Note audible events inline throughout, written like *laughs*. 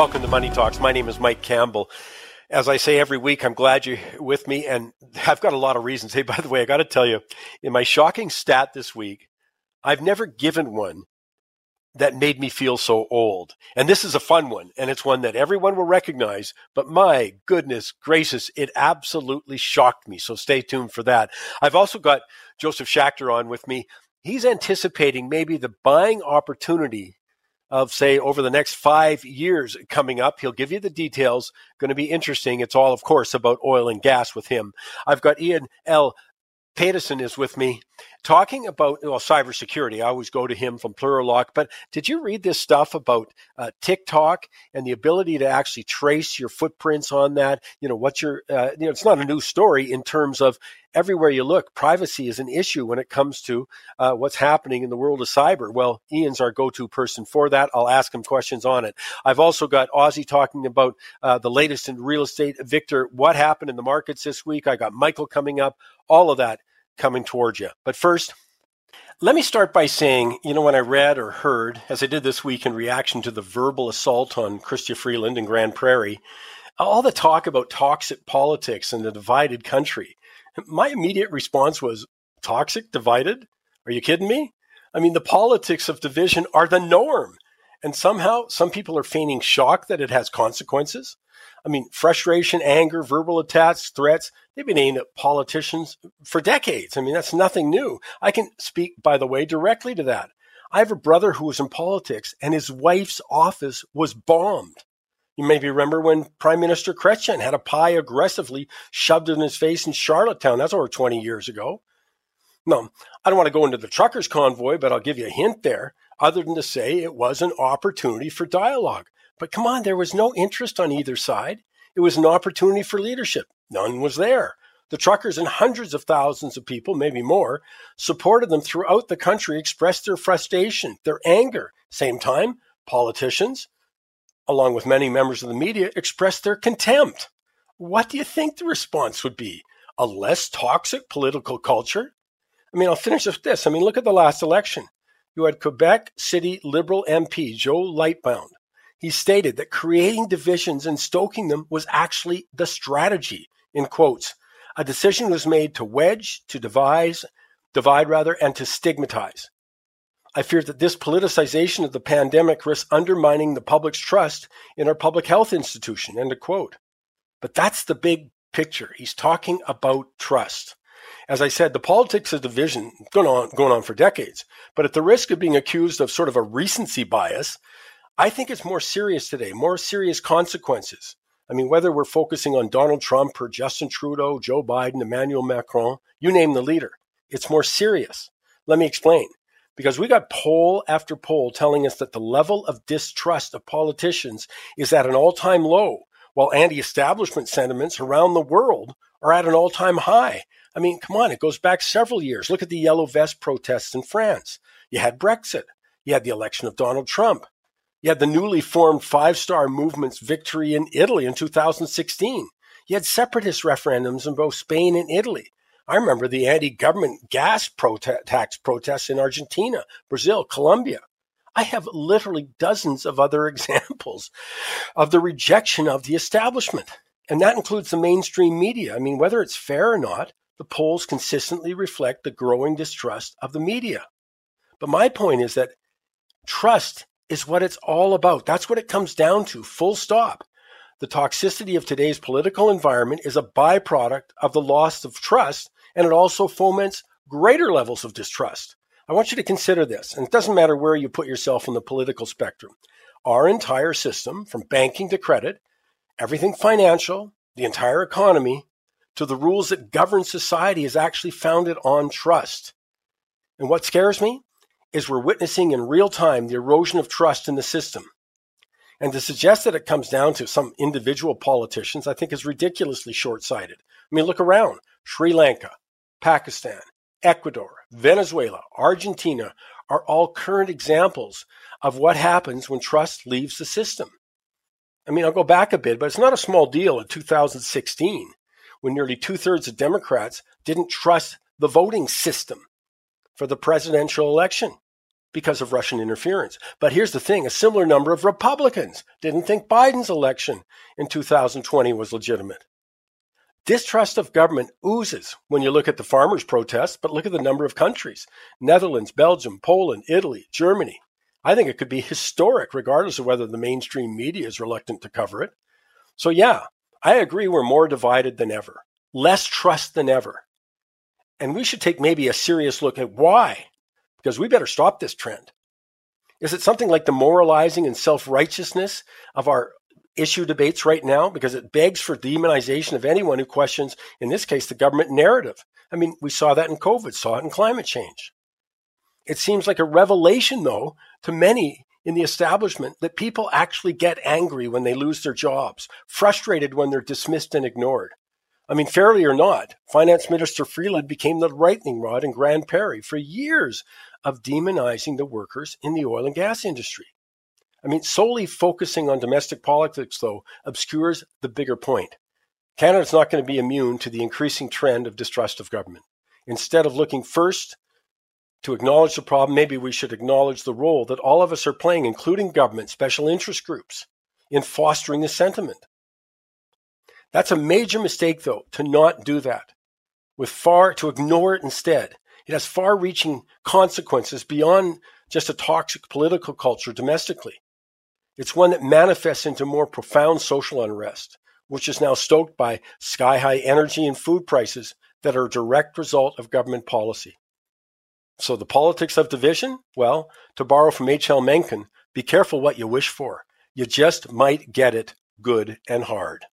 Welcome to Money Talks. My name is Mike Campbell. As I say every week, I'm glad you're with me, and *laughs* I've got a lot of reasons. Hey, by the way, I got to tell you, in my shocking stat this week, I've never given one that made me feel so old. And this is a fun one, and it's one that everyone will recognize. But my goodness gracious, it absolutely shocked me. So stay tuned for that. I've also got Josef Schachter on with me. He's anticipating maybe the buying opportunity of, say, over the next five years coming up. He'll give you the details. Going to be interesting. It's all, of course, about oil and gas with him. I've got Ian L. Paterson is with me talking about well cybersecurity. I always go to him from Plurilock. But did you read this stuff about uh, TikTok and the ability to actually trace your footprints on that? You know, what's your uh, you know, it's not a new story in terms of everywhere you look, privacy is an issue when it comes to uh, what's happening in the world of cyber. Well, Ian's our go-to person for that. I'll ask him questions on it. I've also got Ozzie talking about uh, the latest in real estate. Victor, what happened in the markets this week? I got Michael coming up. All of that coming towards you. But first, let me start by saying, you know, when I read or heard, as I did this week in reaction to the verbal assault on Chrystia Freeland in Grande Prairie, all the talk about toxic politics and a divided country, my immediate response was toxic, divided? Are you kidding me? I mean, the politics of division are the norm. And somehow some people are feigning shock that it has consequences. I mean, frustration, anger, verbal attacks, threats, they've been aimed at politicians for decades. I mean, that's nothing new. I can speak, by the way, directly to that. I have a brother who was in politics and his wife's office was bombed. You maybe remember when Prime Minister Chrétien had a pie aggressively shoved in his face in Charlottetown. That's over 20 years ago. No, I don't want to go into the truckers' convoy, but I'll give you a hint there, other than to say it was an opportunity for dialogue. But come on, there was no interest on either side. It was an opportunity for leadership. None was there. The truckers and hundreds of thousands of people, maybe more, supported them throughout the country, expressed their frustration, their anger. Same time, politicians, along with many members of the media, expressed their contempt. What do you think the response would be? A less toxic political culture? I mean, I'll finish with this. I mean, look at the last election. You had Quebec City Liberal MP Joe Lightbound he stated that creating divisions and stoking them was actually the strategy, in quotes. A decision was made to wedge, to devise, divide rather, and to stigmatize. I fear that this politicization of the pandemic risks undermining the public's trust in our public health institution. End of quote. But that's the big picture. He's talking about trust. As I said, the politics of division going on going on for decades. But at the risk of being accused of sort of a recency bias, I think it's more serious today, more serious consequences. I mean, whether we're focusing on Donald Trump or Justin Trudeau, Joe Biden, Emmanuel Macron, you name the leader, it's more serious. Let me explain. Because we got poll after poll telling us that the level of distrust of politicians is at an all time low, while anti establishment sentiments around the world are at an all time high. I mean, come on, it goes back several years. Look at the yellow vest protests in France. You had Brexit. You had the election of Donald Trump. You had the newly formed Five Star Movement's victory in Italy in 2016. You had separatist referendums in both Spain and Italy. I remember the anti government gas prote- tax protests in Argentina, Brazil, Colombia. I have literally dozens of other *laughs* examples of the rejection of the establishment. And that includes the mainstream media. I mean, whether it's fair or not, the polls consistently reflect the growing distrust of the media. But my point is that trust is what it's all about. That's what it comes down to, full stop. The toxicity of today's political environment is a byproduct of the loss of trust, and it also foments greater levels of distrust. I want you to consider this, and it doesn't matter where you put yourself in the political spectrum. Our entire system, from banking to credit, everything financial, the entire economy, to the rules that govern society is actually founded on trust. And what scares me is we're witnessing in real time the erosion of trust in the system. And to suggest that it comes down to some individual politicians, I think is ridiculously short sighted. I mean, look around Sri Lanka, Pakistan, Ecuador, Venezuela, Argentina are all current examples of what happens when trust leaves the system. I mean, I'll go back a bit, but it's not a small deal in 2016 when nearly two thirds of Democrats didn't trust the voting system for the presidential election. because of Russian interference. But here's the thing a similar number of Republicans didn't think Biden's election in 2020 was legitimate. Distrust of government oozes when you look at the farmers' protests, but look at the number of countries Netherlands, Belgium, Poland, Italy, Germany. I think it could be historic, regardless of whether the mainstream media is reluctant to cover it. So, yeah, I agree we're more divided than ever, less trust than ever. And we should take maybe a serious look at why, because we better stop this trend. Is it something like the moralizing and self righteousness of our issue debates right now? Because it begs for demonization of anyone who questions, in this case, the government narrative. I mean, we saw that in COVID, saw it in climate change. It seems like a revelation, though, to many in the establishment that people actually get angry when they lose their jobs, frustrated when they're dismissed and ignored. I mean, fairly or not, Finance Minister Freeland became the lightning rod in Grande Prairie for years of demonizing the workers in the oil and gas industry. I mean, solely focusing on domestic politics, though, obscures the bigger point. Canada's not going to be immune to the increasing trend of distrust of government. Instead of looking first to acknowledge the problem, maybe we should acknowledge the role that all of us are playing, including government, special interest groups, in fostering the sentiment. That's a major mistake, though, to not do that, with far to ignore it instead. It has far reaching consequences beyond just a toxic political culture domestically. It's one that manifests into more profound social unrest, which is now stoked by sky high energy and food prices that are a direct result of government policy. So the politics of division? Well, to borrow from H.L. Mencken, be careful what you wish for. You just might get it good and hard.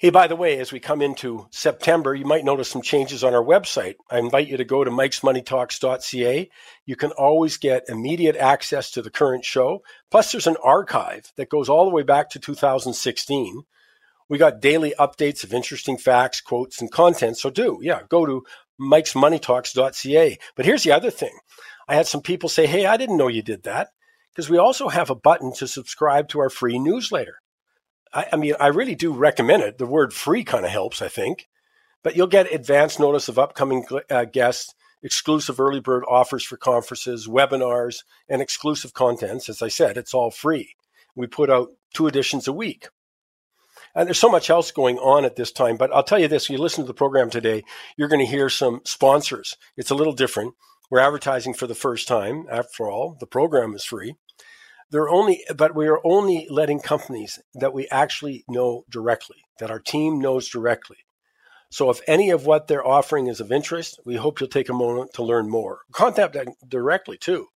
Hey, by the way, as we come into September, you might notice some changes on our website. I invite you to go to mikesmoneytalks.ca. You can always get immediate access to the current show. Plus, there's an archive that goes all the way back to 2016. We got daily updates of interesting facts, quotes, and content. So do, yeah, go to mikesmoneytalks.ca. But here's the other thing. I had some people say, hey, I didn't know you did that. Because we also have a button to subscribe to our free newsletter. I, I mean, I really do recommend it. The word free kind of helps, I think. But you'll get advance notice of upcoming uh, guests, exclusive early bird offers for conferences, webinars, and exclusive contents. As I said, it's all free. We put out two editions a week. And there's so much else going on at this time. But I'll tell you this: you listen to the program today, you're going to hear some sponsors. It's a little different. We're advertising for the first time. After all, the program is free. They're only, but we are only letting companies that we actually know directly, that our team knows directly. So if any of what they're offering is of interest, we hope you'll take a moment to learn more. Contact them directly too.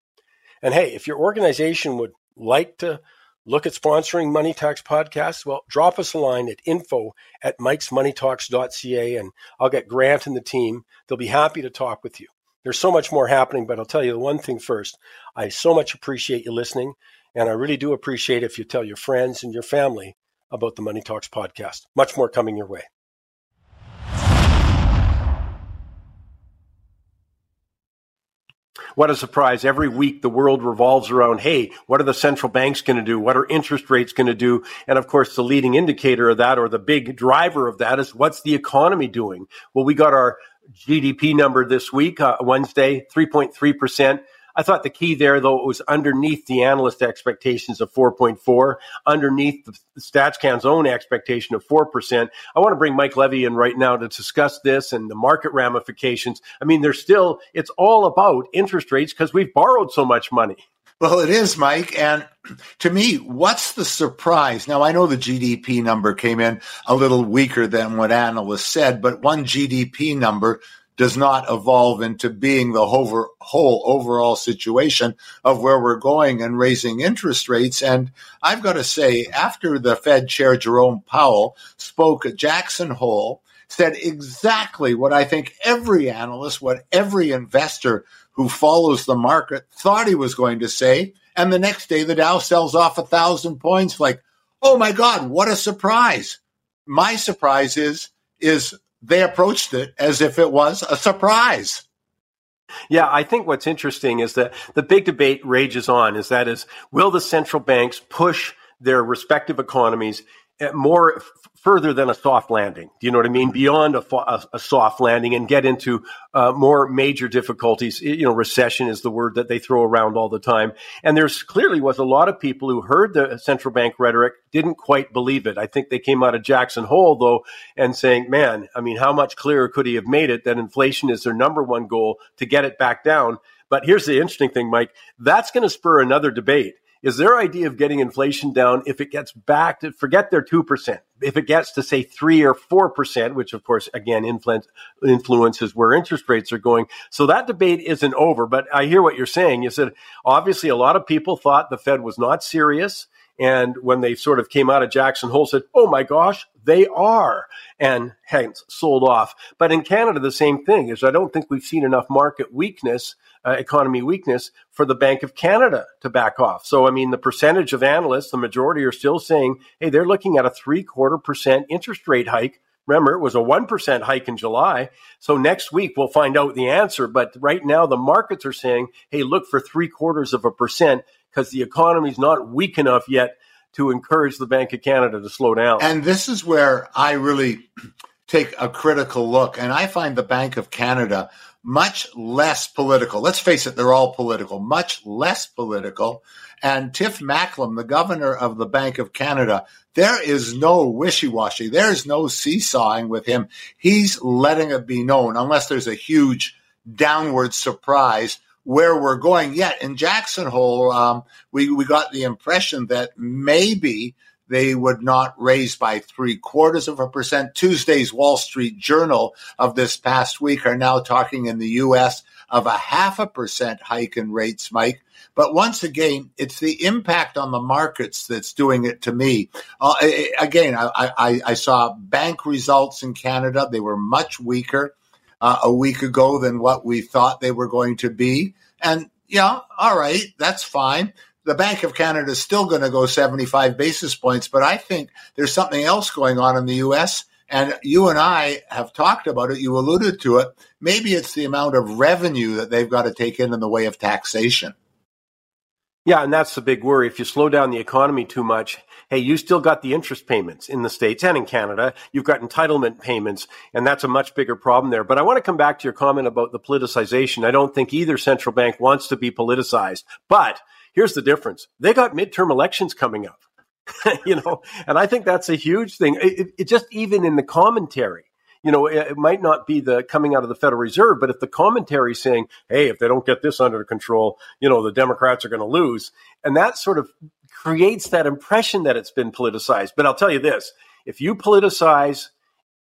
And hey, if your organization would like to look at sponsoring Money Talks podcasts, well, drop us a line at info at mikesmoneytalks.ca and I'll get Grant and the team. They'll be happy to talk with you. There's so much more happening, but I'll tell you the one thing first. I so much appreciate you listening, and I really do appreciate if you tell your friends and your family about the Money Talks podcast. Much more coming your way. What a surprise. Every week the world revolves around, hey, what are the central banks going to do? What are interest rates going to do? And of course, the leading indicator of that or the big driver of that is what's the economy doing? Well, we got our GDP number this week, uh, Wednesday, 3.3%. I thought the key there, though, was underneath the analyst expectations of 4.4, underneath the StatsCan's own expectation of 4%. I want to bring Mike Levy in right now to discuss this and the market ramifications. I mean, there's still, it's all about interest rates because we've borrowed so much money. Well, it is, Mike. And to me, what's the surprise? Now, I know the GDP number came in a little weaker than what analysts said, but one GDP number does not evolve into being the whole, whole overall situation of where we're going and raising interest rates. And I've got to say, after the Fed Chair Jerome Powell spoke at Jackson Hole, said exactly what I think every analyst, what every investor who follows the market thought he was going to say. And the next day, the Dow sells off a thousand points. Like, oh my God, what a surprise! My surprise is is they approached it as if it was a surprise. Yeah, I think what's interesting is that the big debate rages on. Is that is will the central banks push their respective economies more further than a soft landing. Do you know what I mean? Beyond a, a, a soft landing and get into uh, more major difficulties. You know, recession is the word that they throw around all the time. And there's clearly was a lot of people who heard the central bank rhetoric didn't quite believe it. I think they came out of Jackson Hole though and saying, "Man, I mean, how much clearer could he have made it that inflation is their number one goal to get it back down?" But here's the interesting thing, Mike. That's going to spur another debate is their idea of getting inflation down if it gets back to forget their 2%, if it gets to say 3 or 4%, which of course, again, influence, influences where interest rates are going. So that debate isn't over. But I hear what you're saying. You said obviously a lot of people thought the Fed was not serious. And when they sort of came out of Jackson Hole, said, "Oh my gosh, they are," and hence sold off. But in Canada, the same thing is I don't think we've seen enough market weakness uh, economy weakness for the Bank of Canada to back off. So, I mean, the percentage of analysts, the majority are still saying, hey, they're looking at a three quarter percent interest rate hike. Remember, it was a 1% hike in July. So next week we'll find out the answer. But right now the markets are saying, hey, look for three quarters of a percent because the economy is not weak enough yet to encourage the Bank of Canada to slow down. And this is where I really take a critical look. And I find the Bank of Canada much less political. Let's face it, they're all political, much less political. And Tiff Macklem, the governor of the Bank of Canada, there is no wishy washy. There's no seesawing with him. He's letting it be known, unless there's a huge downward surprise where we're going. Yet in Jackson Hole, um, we, we got the impression that maybe they would not raise by three quarters of a percent. Tuesday's Wall Street Journal of this past week are now talking in the U.S. of a half a percent hike in rates, Mike. But once again, it's the impact on the markets that's doing it to me. Uh, again, I, I, I, saw bank results in Canada. They were much weaker uh, a week ago than what we thought they were going to be. And yeah, all right, that's fine the Bank of Canada is still going to go 75 basis points, but I think there's something else going on in the U.S. And you and I have talked about it. You alluded to it. Maybe it's the amount of revenue that they've got to take in in the way of taxation. Yeah, and that's the big worry. If you slow down the economy too much, hey, you still got the interest payments in the States and in Canada. You've got entitlement payments, and that's a much bigger problem there. But I want to come back to your comment about the politicization. I don't think either central bank wants to be politicized, but Here's the difference. They got midterm elections coming up, *laughs* you know, and I think that's a huge thing. It, it, just even in the commentary, you know, it, it, might not be the coming out of the Federal Reserve, but if the commentary saying, hey, if they don't get this under control, you know, the Democrats are going to lose. And that sort of creates that impression that it's been politicized. But I'll tell you this if you politicize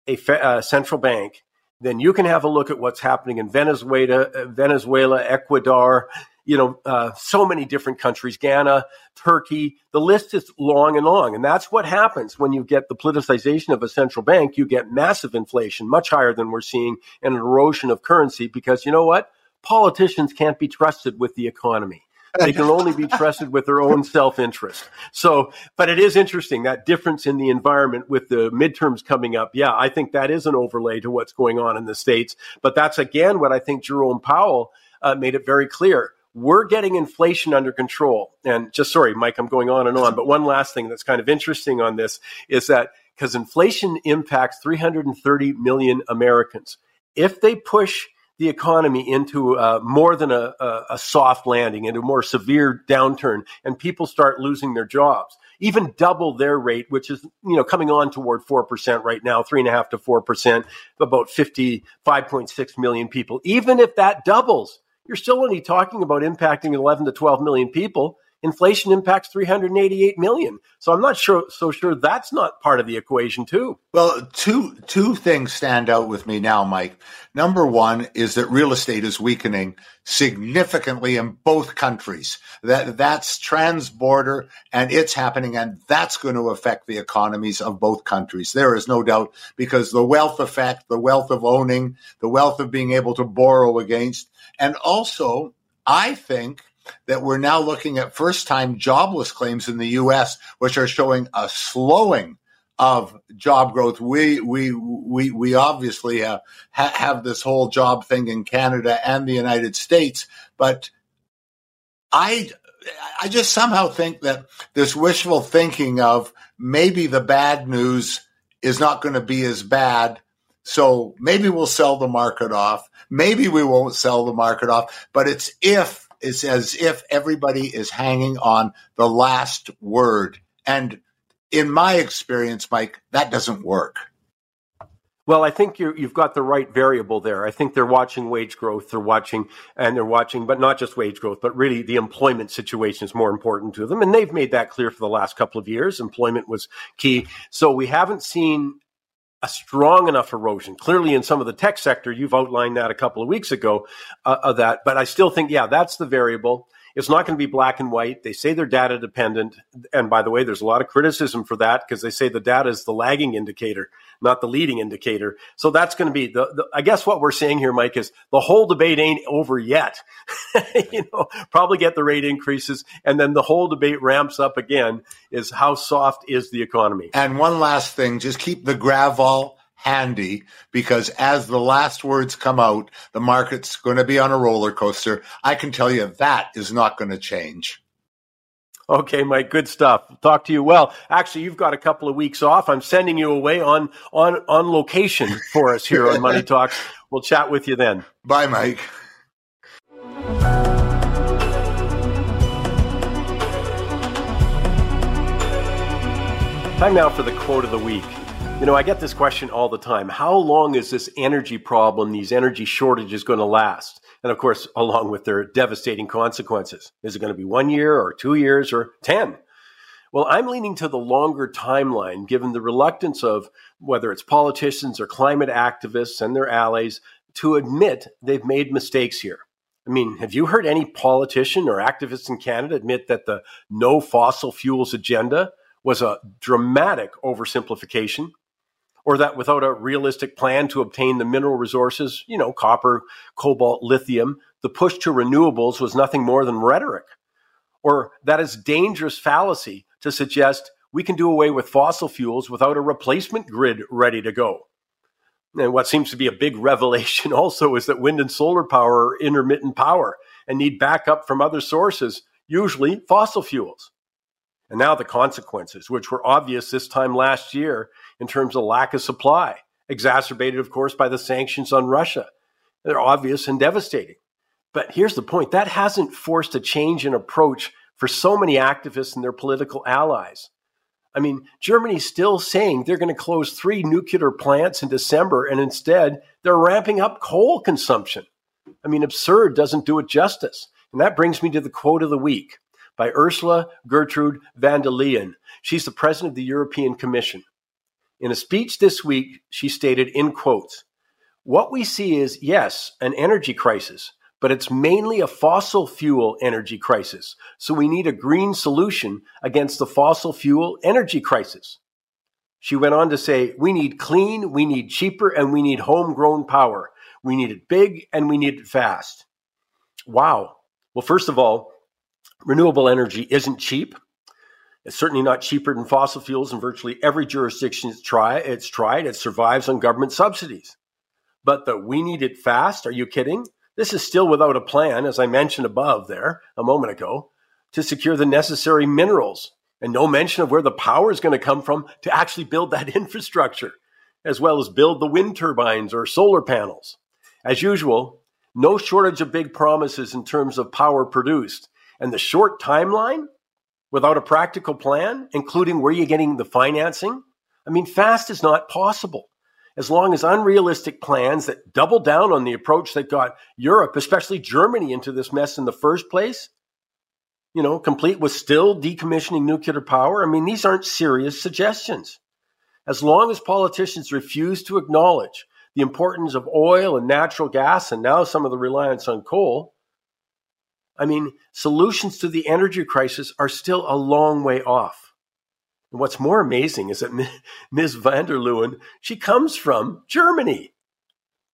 a fe- uh, central bank, then you can have a look at what's happening in Venezuela, uh, Venezuela, Ecuador, you know, uh, so many different countries, Ghana, Turkey. The list is long and long. And that's what happens when you get the politicization of a central bank. You get massive inflation, much higher than we're seeing, and an erosion of currency because you know what? Politicians can't be trusted with the economy. *laughs* They can only be trusted with their own self interest. So, but it is interesting that difference in the environment with the midterms coming up. Yeah, I think that is an overlay to what's going on in the States. But that's again what I think Jerome Powell uh, made it very clear we're getting inflation under control. And just sorry, Mike, I'm going on and on. But one last thing that's kind of interesting on this is that because inflation impacts 330 million Americans, if they push the economy into uh, more than a, a, a soft landing, into a more severe downturn, and people start losing their jobs, even double their rate, which is you know coming on toward four percent right now, three and a half to four percent, about fifty five point six million people. Even if that doubles, you're still only talking about impacting 11 to 12 million people. Inflation impacts 388 million. So I'm not sure so sure that's not part of the equation too. Well, two two things stand out with me now, Mike. Number one is that real estate is weakening significantly in both countries. That that's transborder and it's happening and that's going to affect the economies of both countries. There is no doubt because the wealth effect, the wealth of owning, the wealth of being able to borrow against and also, I think that we're now looking at first time jobless claims in the US, which are showing a slowing of job growth. We we we we obviously have have this whole job thing in Canada and the United States, but I I just somehow think that this wishful thinking of maybe the bad news is not going to be as bad. So maybe we'll sell the market off. Maybe we won't sell the market off, but it's if it's as if everybody is hanging on the last word. And in my experience, Mike, that doesn't work. Well, I think you have got the right variable there. I think they're watching wage growth. They're watching, and they're watching, but not just wage growth, but really the employment situation is more important to them. And they've made that clear for the last couple of years. Employment was key. So we haven't seen a strong enough erosion. Clearly, in some of the tech sector, you've outlined that a couple of weeks ago uh, of that. But I still think, yeah, that's the variable. It's not going to be black and white. They say they're data dependent. And by the way, there's a lot of criticism for that because they say the data is the lagging indicator, not the leading indicator. So that's going to be the, the I guess what we're saying here, Mike, is the whole debate ain't over yet. *laughs* you know, probably get the rate increases and then the whole debate ramps up again is how soft is the economy. And one last thing, just keep the gravel handy because as the last words come out, the market's going to be on a roller coaster. I can tell you that is not going to change. Okay, Mike, good stuff. Talk to you. Well, actually, you've got a couple of weeks off. I'm sending you away on on on location for us here on Money *laughs* Talks. We'll chat with you then. Bye, Mike. Time now for the quote of the week. You know, I get this question all the time. How long is this energy problem, these energy shortages going to last? And of course, along with their devastating consequences. Is it going to be one year or two years or 10? Well, I'm leaning to the longer timeline, given the reluctance of whether it's politicians or climate activists and their allies to admit they've made mistakes here. I mean, have you heard any politician or activist in Canada admit that the no fossil fuels agenda was a dramatic oversimplification? Or that without a realistic plan to obtain the mineral resources, you know, copper, cobalt, lithium, the push to renewables was nothing more than rhetoric. Or that is dangerous fallacy to suggest we can do away with fossil fuels without a replacement grid ready to go. And what seems to be a big *laughs* revelation also is that wind and solar power are intermittent power and need backup from other sources, usually fossil fuels. And now the consequences, which were obvious this time last year in terms of lack of supply, exacerbated, of course, by the sanctions on Russia. They're obvious and devastating. But here's the point that hasn't forced a change in approach for so many activists and their political allies. I mean, Germany's still saying they're going to close three nuclear plants in December, and instead they're ramping up coal consumption. I mean, absurd doesn't do it justice. And that brings me to the quote of the week by Ursula Gertrude von der Leyen. She's the president of the European Commission. In a speech this week, she stated in quotes, What we see is, yes, an energy crisis, but it's mainly a fossil fuel energy crisis. So we need a green solution against the fossil fuel energy crisis. She went on to say, We need clean, we need cheaper, and we need homegrown power. We need it big and we need it fast. Wow. Well, first of all, renewable energy isn't cheap. It's certainly not cheaper than fossil fuels in virtually every jurisdiction it's, try, it's tried. It survives on government subsidies. But the we need it fast, are you kidding? This is still without a plan, as I mentioned above there a moment ago, to secure the necessary minerals and no mention of where the power is going to come from to actually build that *laughs* infrastructure, as well as build the wind turbines or solar panels. As usual, no shortage of big promises in terms of power produced. And the short timeline without a practical plan, including where you're getting the financing? I mean, fast is not possible. As long as unrealistic plans that double down on the approach that got Europe, especially Germany, into this mess in the first place, you know, complete with still decommissioning nuclear power. I mean, these aren't serious suggestions. As long as politicians refuse to acknowledge the importance of oil and natural gas and now some of the reliance on coal, I mean, solutions to the energy crisis are still a long way off. And what's more amazing is that Ms. *laughs* van der Leyen, she comes from Germany,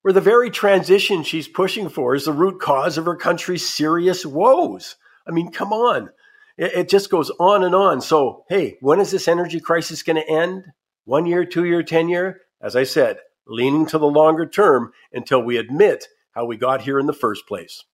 where the very transition she's pushing for is the root cause of her country's serious woes. I mean, come on. It, it just goes on and on. So, hey, when is this energy crisis going to end? One year, two year, 10 year? As I said, leaning to the longer term until we admit how we got here in the first place.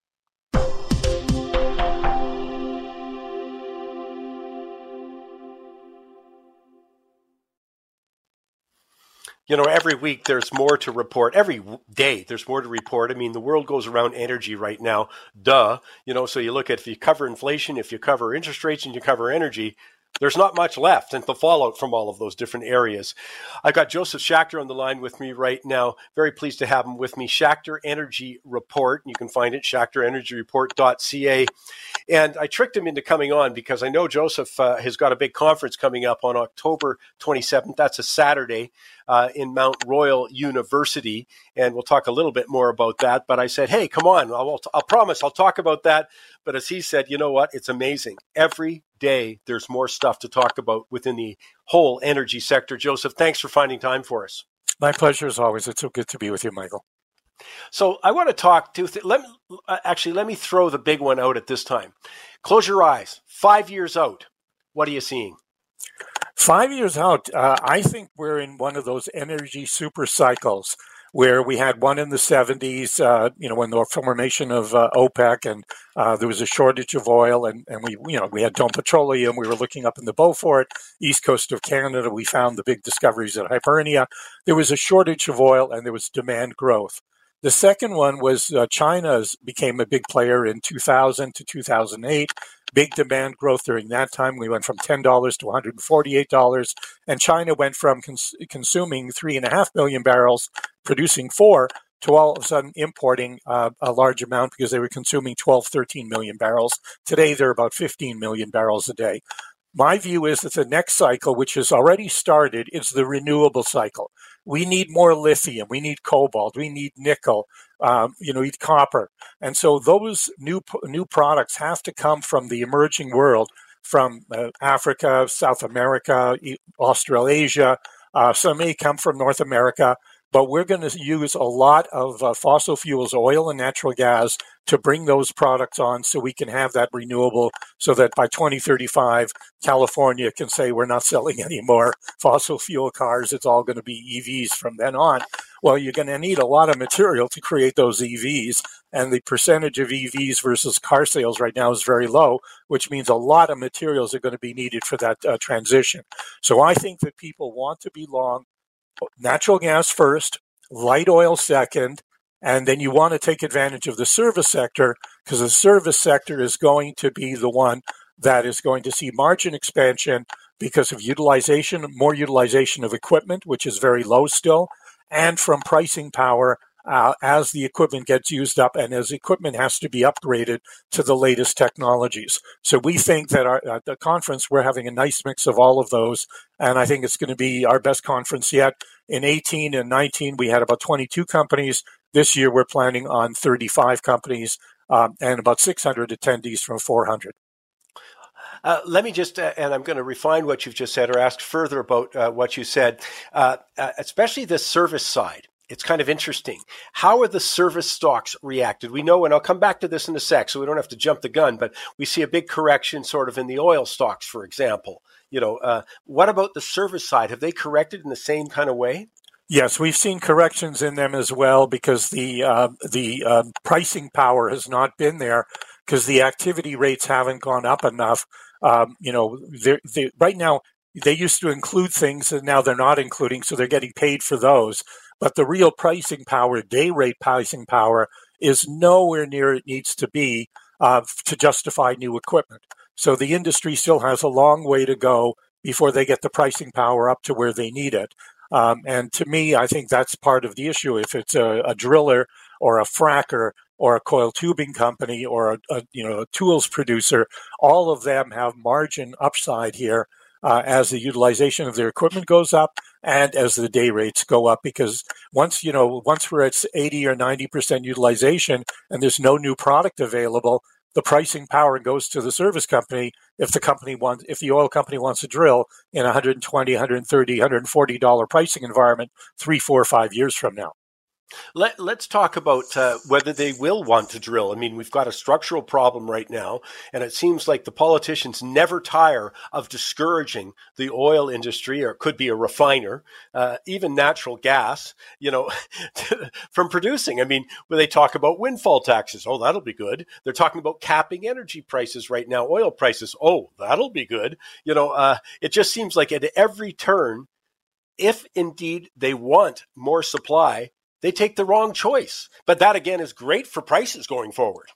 You know, every week there's more to report. Every day there's more to report. I mean, the world goes around energy right now. Duh. You know, so you look at if you cover inflation, if you cover interest rates, and you cover energy, there's not much left and the fallout from all of those different areas. I've got Josef Schachter on the line with me right now. Very pleased to have him with me. Schachter Energy Report. You can find it, schachterenergyreport.ca. And I tricked him into coming on because I know Josef uh, has got a big conference coming up on October 27th. That's a Saturday uh, in Mount Royal University. And we'll talk a little bit more about that. But I said, hey, come on. I'll, I'll promise I'll talk about that. But as he said, you know what? It's amazing. Every day there's more stuff to talk about within the whole energy sector. Josef, thanks for finding time for us. My pleasure as always. It's so good to be with you, Michael. So I want to talk to let me uh, actually let me throw the big one out at this time. Close your eyes. Five years out, what are you seeing? Five years out, uh, I think we're in one of those energy super cycles where we had one in the 70s, uh, you know, when the formation of uh, OPEC and uh, there was a shortage of oil and, and we, you know, we had Dome Petroleum. We were looking up in the Beaufort, east coast of Canada. We found the big discoveries at Hibernia. There was a shortage of oil and there was demand growth. The second one was uh, China became a big player in 2000 to 2008. Big demand growth during that time. We went from $10 to $148. And China went from cons- consuming three and a half million barrels, producing four, to all of a sudden importing uh, a large amount because they were consuming 12, 13 million barrels. Today, they're about 15 million barrels a day. My view is that the next cycle, which has already started, is the renewable cycle. We need more lithium. We need cobalt. We need nickel. Um, you know, we need copper. And so those new new products have to come from the emerging world, from uh, Africa, South America, Australasia. Uh, some may come from North America but we're going to use a lot of uh, fossil fuels, oil and natural gas, to bring those products on so we can have that renewable so that by 2035, California can say we're not selling any more fossil fuel cars. It's all going to be EVs from then on. Well, you're going to need a lot of material to create those EVs, and the percentage of EVs versus car sales right now is very low, which means a lot of materials are going to be needed for that uh, transition. So I think that people want to be long natural gas first, light oil second, and then you want to take advantage of the service sector because the service sector is going to be the one that is going to see margin expansion because of utilization, more utilization of equipment, which is very low still, and from pricing power uh, as the equipment gets used up and as equipment has to be upgraded to the latest technologies. So we think that our, at the conference, we're having a nice mix of all of those. And I think it's going to be our best conference yet. In 18 and 19, we had about 22 companies. This year, we're planning on 35 companies um, and about 600 attendees from 400. Uh, let me just, uh, and I'm going to refine what you've just said or ask further about uh, what you said, uh, uh, especially the service side it's kind of interesting. How are the service stocks reacted? We know, and I'll come back to this in a sec, so we don't have to jump the gun, but we see a big correction sort of in the oil stocks, for example. You know, uh, what about the service side? Have they corrected in the same kind of way? Yes, we've seen corrections in them as well because the uh, the uh, pricing power has not been there because the activity rates haven't gone up enough. Um, you know, they're, they're, right now they used to include things and now they're not including, so they're getting paid for those. But the real pricing power, day rate pricing power, is nowhere near it needs to be uh, to justify new equipment. So the industry still has a long way to go before they get the pricing power up to where they need it. Um, and to me, I think that's part of the issue. If it's a, a driller or a fracker or a coil tubing company or a, a, you know a tools producer, all of them have margin upside here uh, as the utilization of their equipment goes up and as the day rates go up because once you know once we're at 80 or 90 percent utilization and there's no new product available the pricing power goes to the service company if the company wants if the oil company wants to drill in 120 130 140 dollar pricing environment three four five years from now let, us talk about uh, whether they will want to drill. I mean, we've got a structural problem right now, and it seems like the politicians never tire of discouraging the oil industry, or it could be a refiner, uh, even natural gas, you know, *laughs* from producing. I mean, when they talk about windfall taxes, oh, that'll be good. They're talking about capping energy prices right now, oil prices, oh, that'll be good. You know, uh, it just seems like at every turn, if indeed they want more supply, they take the wrong choice. But that again is great for prices going forward.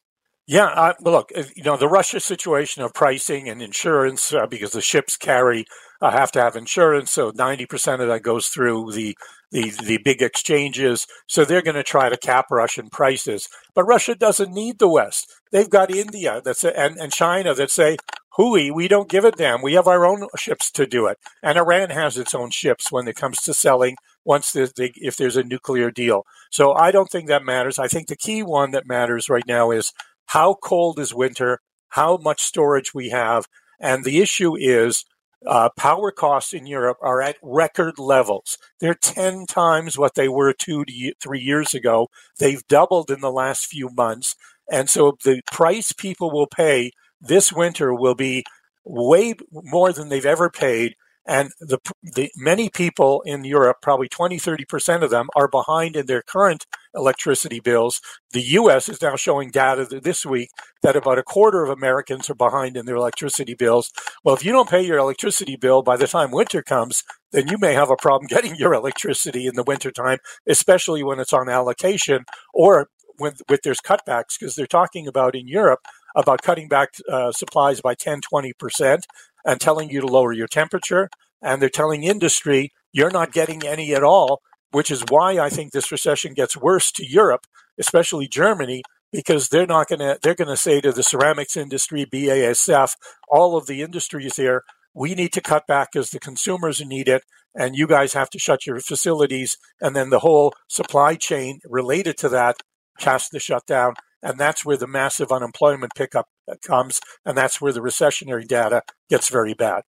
Yeah, uh, look, you know the Russia situation of pricing and insurance uh, because the ships carry uh, have to have insurance, so ninety percent of that goes through the the the big exchanges. So they're going to try to cap Russian prices, but Russia doesn't need the West. They've got India that's and and China that say, "Hooey, we don't give a damn. We have our own ships to do it." And Iran has its own ships when it comes to selling once the, the, if there's a nuclear deal. So I don't think that matters. I think the key one that matters right now is how cold is winter, how much storage we have. And the issue is uh, power costs in Europe are at record levels. They're 10 times what they were two to three years ago. They've doubled in the last few months. And so the price people will pay this winter will be way more than they've ever paid and the, the many people in Europe, probably 20, 30% of them, are behind in their current electricity bills. The US is now showing data this week that about a quarter of Americans are behind in their electricity bills. Well, if you don't pay your electricity bill by the time winter comes, then you may have a problem *laughs* getting your electricity in the wintertime, especially when it's on allocation or when with there's cutbacks, because they're talking about in Europe about cutting back uh, supplies by 10, 20% and telling you to lower your temperature. And they're telling industry you're not getting any at all, which is why I think this recession gets worse to Europe, especially Germany, because they're not going to they're going to say to the ceramics industry, BASF, all of the industries here, we need to cut back because the consumers need it, and you guys have to shut your facilities, and then the whole supply chain related to that has to shut down. And that's where the massive unemployment pickup comes. And that's where the recessionary data gets very bad.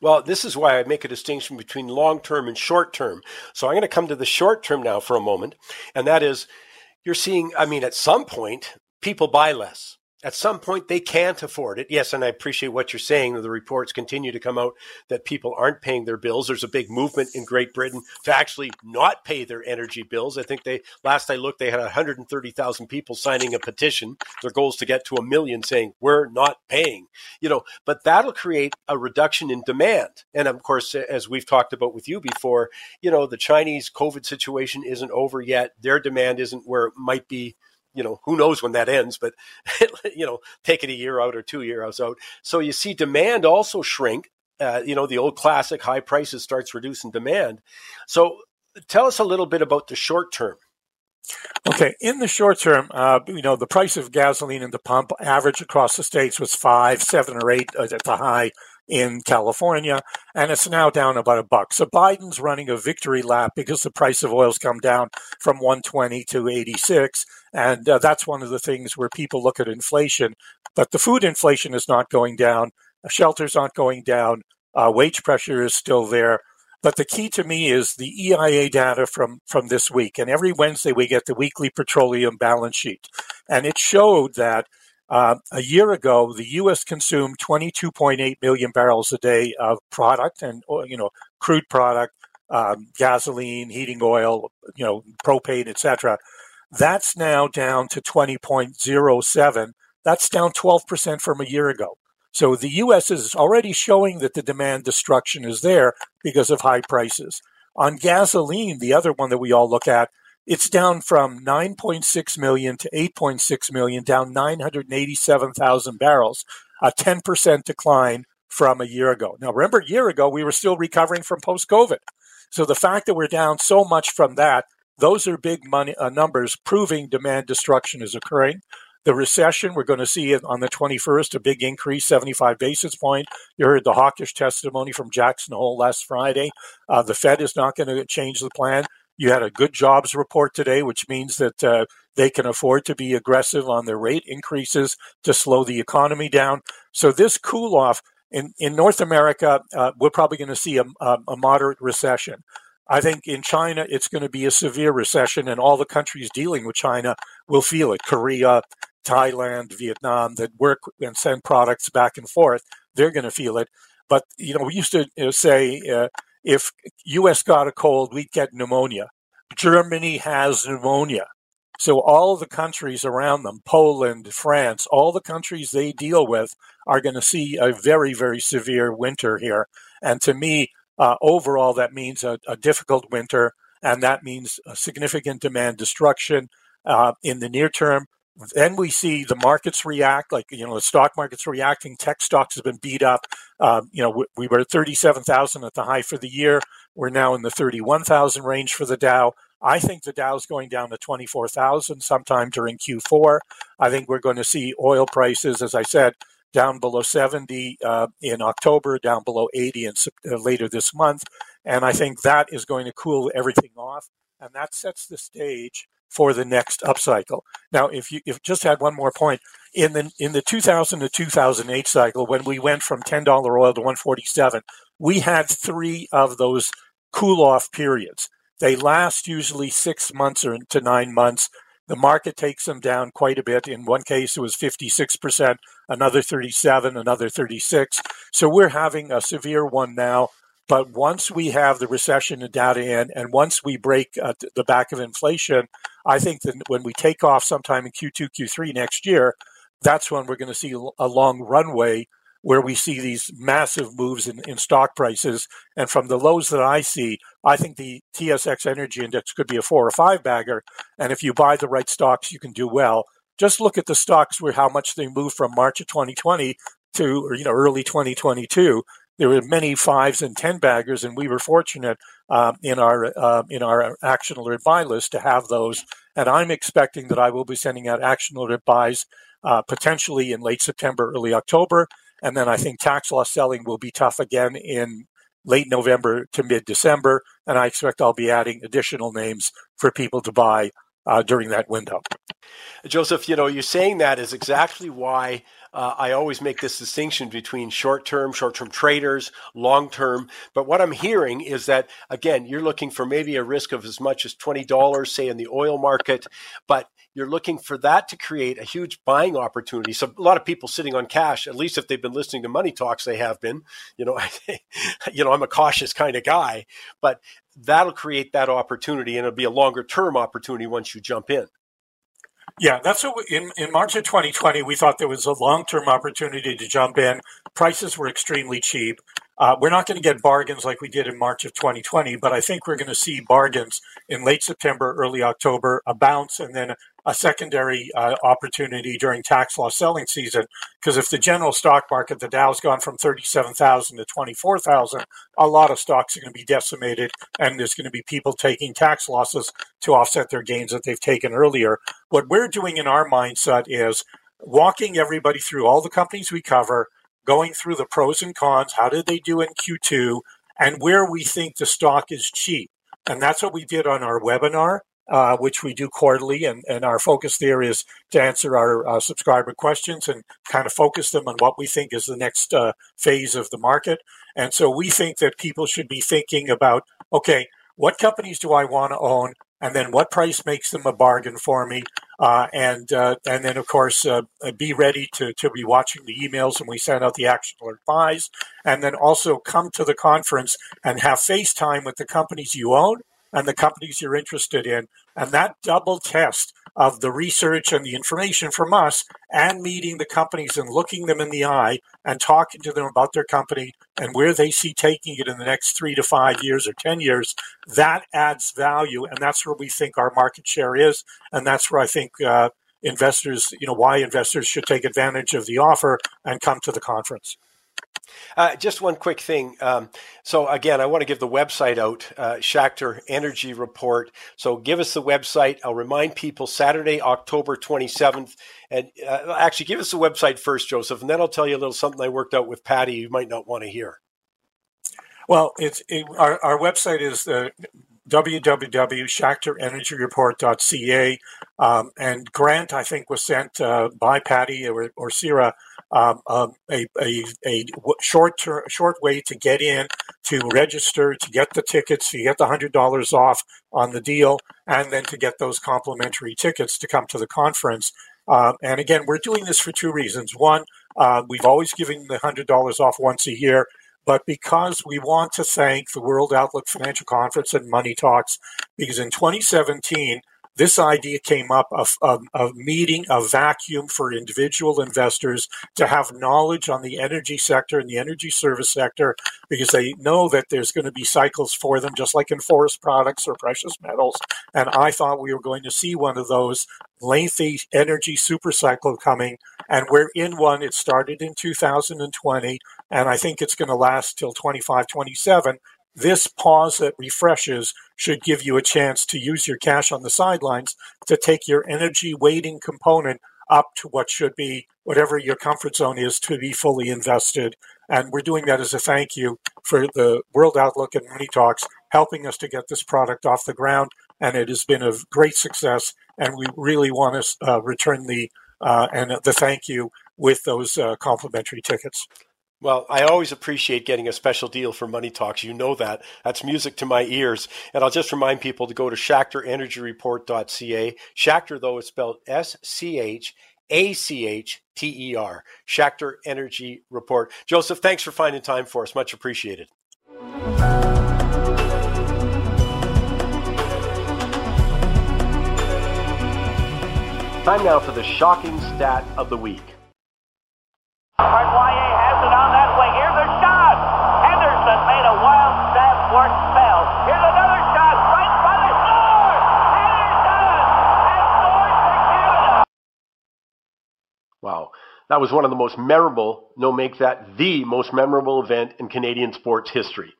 Well, this is why I make a distinction between long term and short term. So I'm going to come to the short term now for a moment. And that is, you're seeing, I mean, at some point, people buy less at some point they can't afford it. Yes, and I appreciate what you're saying. The reports continue to come out that people aren't paying their bills. There's a big movement in Great Britain to actually not pay their energy bills. I think they last I looked, they had 130,000 people signing a petition. Their goal is to get to a million saying we're not paying. You know, but that'll create a reduction in demand. And of course, as we've talked about with you before, you know, the Chinese COVID situation isn't over yet. Their demand isn't where it might be you know, who knows when that ends, but, *laughs* you know, take it a year out or two years out. So you see demand also shrink. Uh, you know, the old classic high prices starts reducing demand. So tell us a little bit about the short term. Okay, in the short term, uh, you know, the price of gasoline in the pump average across the states was five, seven, or eight at the high in California, and it's now down about a buck. So Biden's running a victory lap because the price of oil's come down from 120 to 86, and uh, that's one of the things where people look at inflation. But the food inflation is not going down, shelters aren't going down, uh, wage pressure is still there. But the key to me is the EIA data from, from this week. And every Wednesday we get the weekly petroleum balance sheet. And it showed that uh, a year ago, the U.S. consumed 22.8 million barrels a day of product and you know crude product, um, gasoline, heating oil, you know propane, etc. That's now down to 20.07. That's down 12 percent from a year ago. So the U.S. is already showing that the demand destruction is there because of high prices. On gasoline, the other one that we all look at, it's down from 9.6 million to 8.6 million, down 987,000 barrels, a 10% decline from a year ago. Now, remember, a year ago, we were still recovering from post COVID. So the fact that we're down so much from that, those are big money uh, numbers proving demand destruction is occurring. The recession, we're going to see it on the 21st, a big increase, 75 basis point. You heard the hawkish testimony from Jackson Hole last Friday. Uh, the Fed is not going to change the plan. You had a good jobs report today, which means that uh, they can afford to be aggressive on their rate increases to slow the economy down. So this cool off in, in North America, uh, we're probably going to see a, a, a moderate recession. I think in China, it's going to be a severe recession, and all the countries dealing with China will feel it. Korea, Thailand, Vietnam, that work and send products back and forth, they're going to feel it. But you know, we used to you know, say uh, if U.S. got a cold, we'd get pneumonia. Germany has pneumonia. So all the countries around them, Poland, France, all the countries they deal with are going to see a very, very severe winter here. And to me, uh, overall, that means a, a, difficult winter, and that means significant demand destruction uh, in the near term. Then we see the markets react, like you know the stock market's reacting. Tech stocks have been beat up. Um, you know we, we were at thirty-seven thousand at the high for the year. We're now in the thirty-one thousand range for the Dow. I think the Dow's going down to 24,000 sometime during Q4. I think we're going to see oil prices, as I said, down below 70 uh, in October, down below 80 in, uh, later this month. And I think that is going to cool everything off. And that sets the stage for the next upcycle. Now, if you if just had one more point in the in the 2000 to 2008 cycle, when we went from $10 oil to 147, we had three of those cool off periods. They last usually six months or to nine months. The market takes them down quite a bit. In one case, it was 56%, another 37, another 36. So we're having a severe one now. But once we have the recession data in, and once we break uh, the back of inflation, I think that when we take off sometime in Q2, Q3 next year, that's when we're going to see a long runway where we see these massive moves in, in stock prices. And from the lows that I see, I think the TSX Energy Index could be a four or five bagger. And if you buy the right stocks, you can do well. Just look at the stocks where how much they moved from March of 2020 to or, you know early 2022. There were many fives and ten baggers, and we were fortunate um, in our uh, in our action alert buy list to have those. And I'm expecting that I will be sending out action alert buys uh, potentially in late September, early October. And then I think tax loss selling will be tough again in late November to mid December. And I expect I'll be adding additional names for people to buy uh, during that window. Josef, you know, you're saying that is exactly why uh, I always make this distinction between short term, short term traders, long term. But what I'm hearing is that, again, you're looking for maybe a risk of as much as $20, say, in the oil market, but you're looking for that to create a huge buying opportunity. So a lot of people sitting on cash, at least if they've been listening to money talks, they have been. You know, *laughs* you know, I'm a cautious kind of guy, but that'll create that opportunity, and it'll be a longer term opportunity once you jump in. Yeah, that's what we, in in March of 2020 we thought there was a long term opportunity to jump in. Prices were extremely cheap. Uh, we're not going to get bargains like we did in March of 2020, but I think we're going to see bargains in late September, early October, a bounce, and then a secondary uh, opportunity during tax loss selling season. Because if the general stock market, the Dow's gone from 37,000 to 24,000, a lot of stocks are going to be decimated, and there's going to be people taking tax losses to offset their gains that they've taken earlier. What we're doing in our mindset is walking everybody through all the companies we cover going through the pros and cons. How did they do in Q2? And where we think the stock is cheap. And that's what we did on our webinar, uh, which we do quarterly. And, and our focus there is to answer our uh, subscriber questions and kind of focus them on what we think is the next uh, phase of the market. And so we think that people should be thinking about okay, what companies do I want to own? and then what price makes them a bargain for me, uh, and uh, and then of course uh, be ready to to be watching the emails when we send out the action alert buys, and then also come to the conference and have FaceTime with the companies you own and the companies you're interested in, and that double test of the research and the information from us and meeting the companies and looking them in the eye and talking to them about their company and where they see taking it in the next three to five years or 10 years, that adds value. And that's where we think our market share is. And that's where I think uh, investors, you know, why investors should take advantage of the offer and come to the conference. Uh, just one quick thing. Um, so again, I want to give the website out, uh, Energy Report. So give us the website. I'll remind people Saturday, October 27th. And uh, actually, give us the website first, Josef, and then I'll tell you a little something I worked out with Patty you might not want to hear. Well, it's it, our, our website is uh, www.schachterenergyreport.ca. Um, and Grant, I think, was sent uh, by Patty or, or Sira um, um, a, a, a short ter- short way to get in, to register, to get the tickets, to get the hundred dollars off on the deal, and then to get those complimentary tickets to come to the conference. Uh, and again, we're doing this for two reasons. One, uh, we've always given the hundred dollars off once a year, but because we want to thank the World Outlook Financial Conference and Money Talks, because in 2017 this idea came up of, of, of meeting a vacuum for individual investors to have knowledge on the energy sector and the energy service sector because they know that there's going to be cycles for them, just like in forest products or precious metals. And I thought we were going to see one of those lengthy energy super cycle coming, and we're in one. It started in 2020, and I think it's going to last till 25, 27 this pause that refreshes should give you a chance to use your cash on the sidelines to take your energy weighting component up to what should be whatever your comfort zone is to be fully invested. And we're doing that as a thank you for the World Outlook and Money Talks helping us to get this product off the ground. And it has been a great success. And we really want to uh, return the uh, and the thank you with those uh, complimentary tickets. Well, I always appreciate getting a special deal for Money Talks. You know that. That's music to my ears. And I'll just remind people to go to SchachterEnergyReport.ca. Schachter, though, is spelled S C H A C H T E R. Schachter Energy Report. Josef, thanks for finding time for us. Much appreciated. Time now for the shocking stat of the week. has it on that wing. Here's a shot. Henderson made a wild stab for spell. Here's another shot. Right by the score. And he's done. And scores for Canada. Wow. That was one of the most memorable, no, make that the most memorable event in Canadian sports history.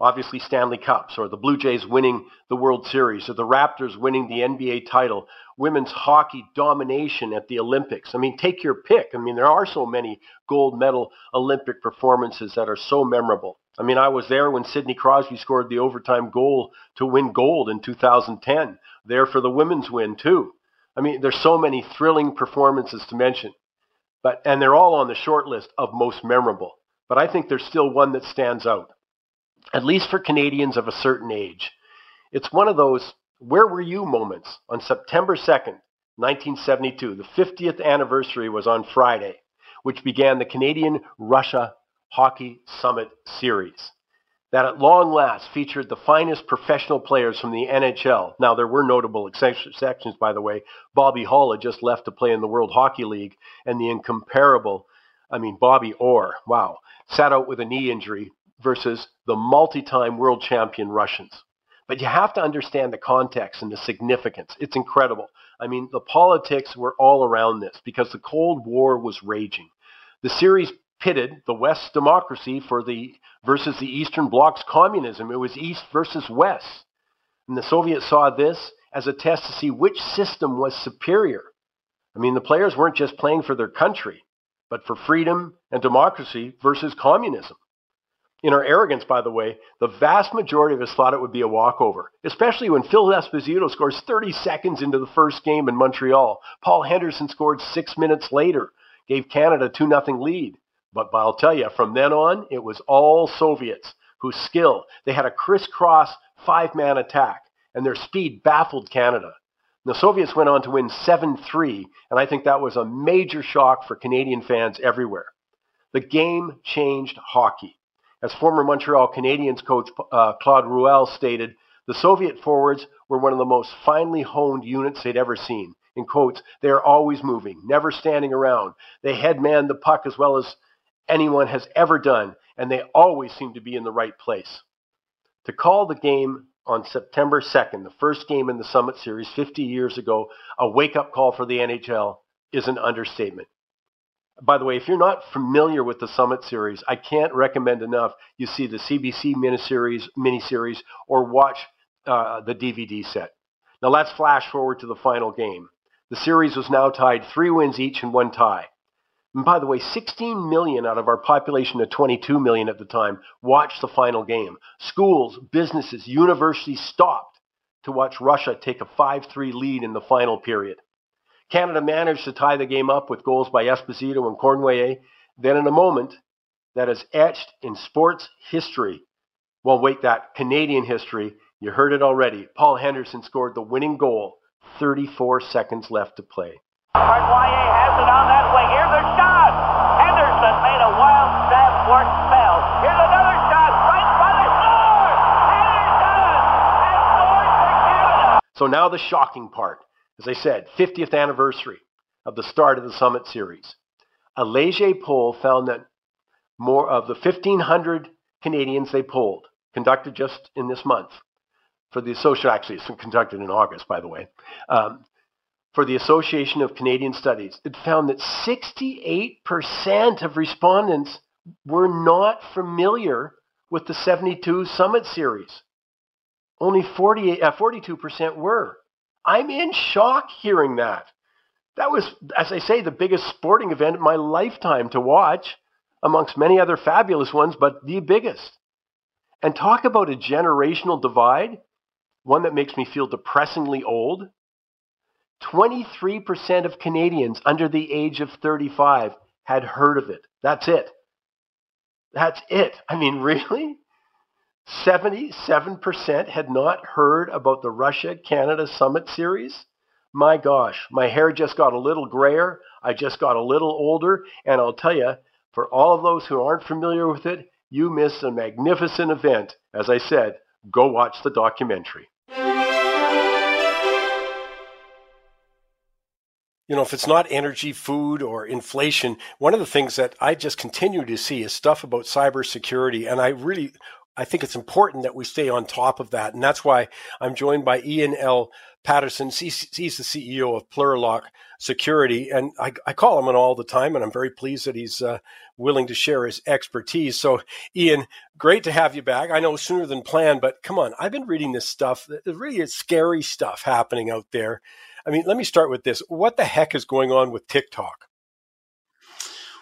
Obviously, Stanley Cups, or the Blue Jays winning the World Series, or the Raptors winning the NBA title, women's hockey domination at the Olympics. I mean, take your pick. I mean, there are so many gold medal Olympic performances that are so memorable. I mean, I was there when Sidney Crosby scored the overtime goal to win gold in 2010, there for the women's win, too. I mean, there's so many thrilling performances to mention, but and they're all on the short list of most memorable. But I think there's still one that stands out at least for Canadians of a certain age. It's one of those where were you moments. On September 2nd, 1972, the 50th anniversary was on Friday, which began the Canadian Russia Hockey Summit Series. That at long last featured the finest professional players from the NHL. Now, there were notable exceptions, by the way. Bobby Hull had just left to play in the World Hockey League, and the incomparable, I mean, Bobby Orr, wow, sat out with a knee injury versus the multi time world champion Russians. But you have to understand the context and the significance. It's incredible. I mean, the politics were all around this because the Cold War was raging. The series pitted the West democracy for the versus the Eastern Bloc's communism. It was East versus West. And the Soviets saw this as a test to see which system was superior. I mean, the players weren't just playing for their country, but for freedom and democracy versus communism. In our arrogance, by the way, the vast majority of us thought it would be a walkover, especially when Phil Esposito scores 30 seconds into the first game in Montreal. Paul Henderson scored six minutes later, gave Canada a 2 0 lead. But I'll tell you, from then on, it was all Soviets whose skill, they had a crisscross five man attack, and their speed baffled Canada. The Soviets went on to win 7 3, and I think that was a major shock for Canadian fans everywhere. The game changed hockey. As former Montreal Canadiens coach uh, Claude Ruel stated, the Soviet forwards were one of the most finely honed units they'd ever seen. In quotes, they are always moving, never standing around. They headman the puck as well as anyone has ever done, and they always seem to be in the right place. To call the game on September 2nd, the first game in the Summit Series 50 years ago, a wake up call for the NHL is an understatement. By the way, if you're not familiar with the Summit series, I can't recommend enough you see the CBC miniseries, miniseries or watch uh, the DVD set. Now let's flash forward to the final game. The series was now tied three wins each and one tie. And by the way, 16 million out of our population of 22 million at the time watched the final game. Schools, businesses, universities stopped to watch Russia take a 5 3 lead in the final period. Canada managed to tie the game up with goals by Esposito and Cournoyer. Then, in a moment that is etched in sports history, well, wait, that Canadian history, you heard it already. Paul Henderson scored the winning goal, 34 seconds left to play. Cournoyer has it on that. Here's a shot. Henderson made a wild stab for spell. Here's another shot right by the score. Scores for Canada. So now the shocking part. As I said, 50th anniversary of the start of the Summit Series. A Leger poll found that more of the 1,500 Canadians they polled, conducted just in this month, for the association, actually, it's conducted in August, by the way, um, for the Association of Canadian Studies, it found that 68% of respondents were not familiar with the 72 Summit Series. Only 48, uh, 42% were. I'm in shock hearing that. That was, as I say, the biggest sporting event in my lifetime to watch, amongst many other fabulous ones, but the biggest. And talk about a generational divide, one that makes me feel depressingly old. 23% of Canadians under the age of 35 had heard of it. That's it. That's it. I mean, *laughs* really? 77% had not heard about the Russia Canada Summit Series? My gosh, my hair just got a little grayer. I just got a little older. And I'll tell you, for all of those who aren't familiar with it, you missed a magnificent event. As I said, go watch the documentary. You know, if it's not energy, food, or inflation, one of the things that I just continue to see is stuff about cybersecurity. And I really, I think it's important that we stay on top of that. And that's why I'm joined by Ian L. Paterson. He's, the CEO of Plurilock Security. And I, I, call him on all the time. And I'm very pleased that he's uh, willing to share his expertise. So, Ian, great to have you back. I know sooner than planned, but come on, I've been reading this stuff. There's really is scary stuff happening out there. I mean, let me start with this. What the heck is going on with TikTok?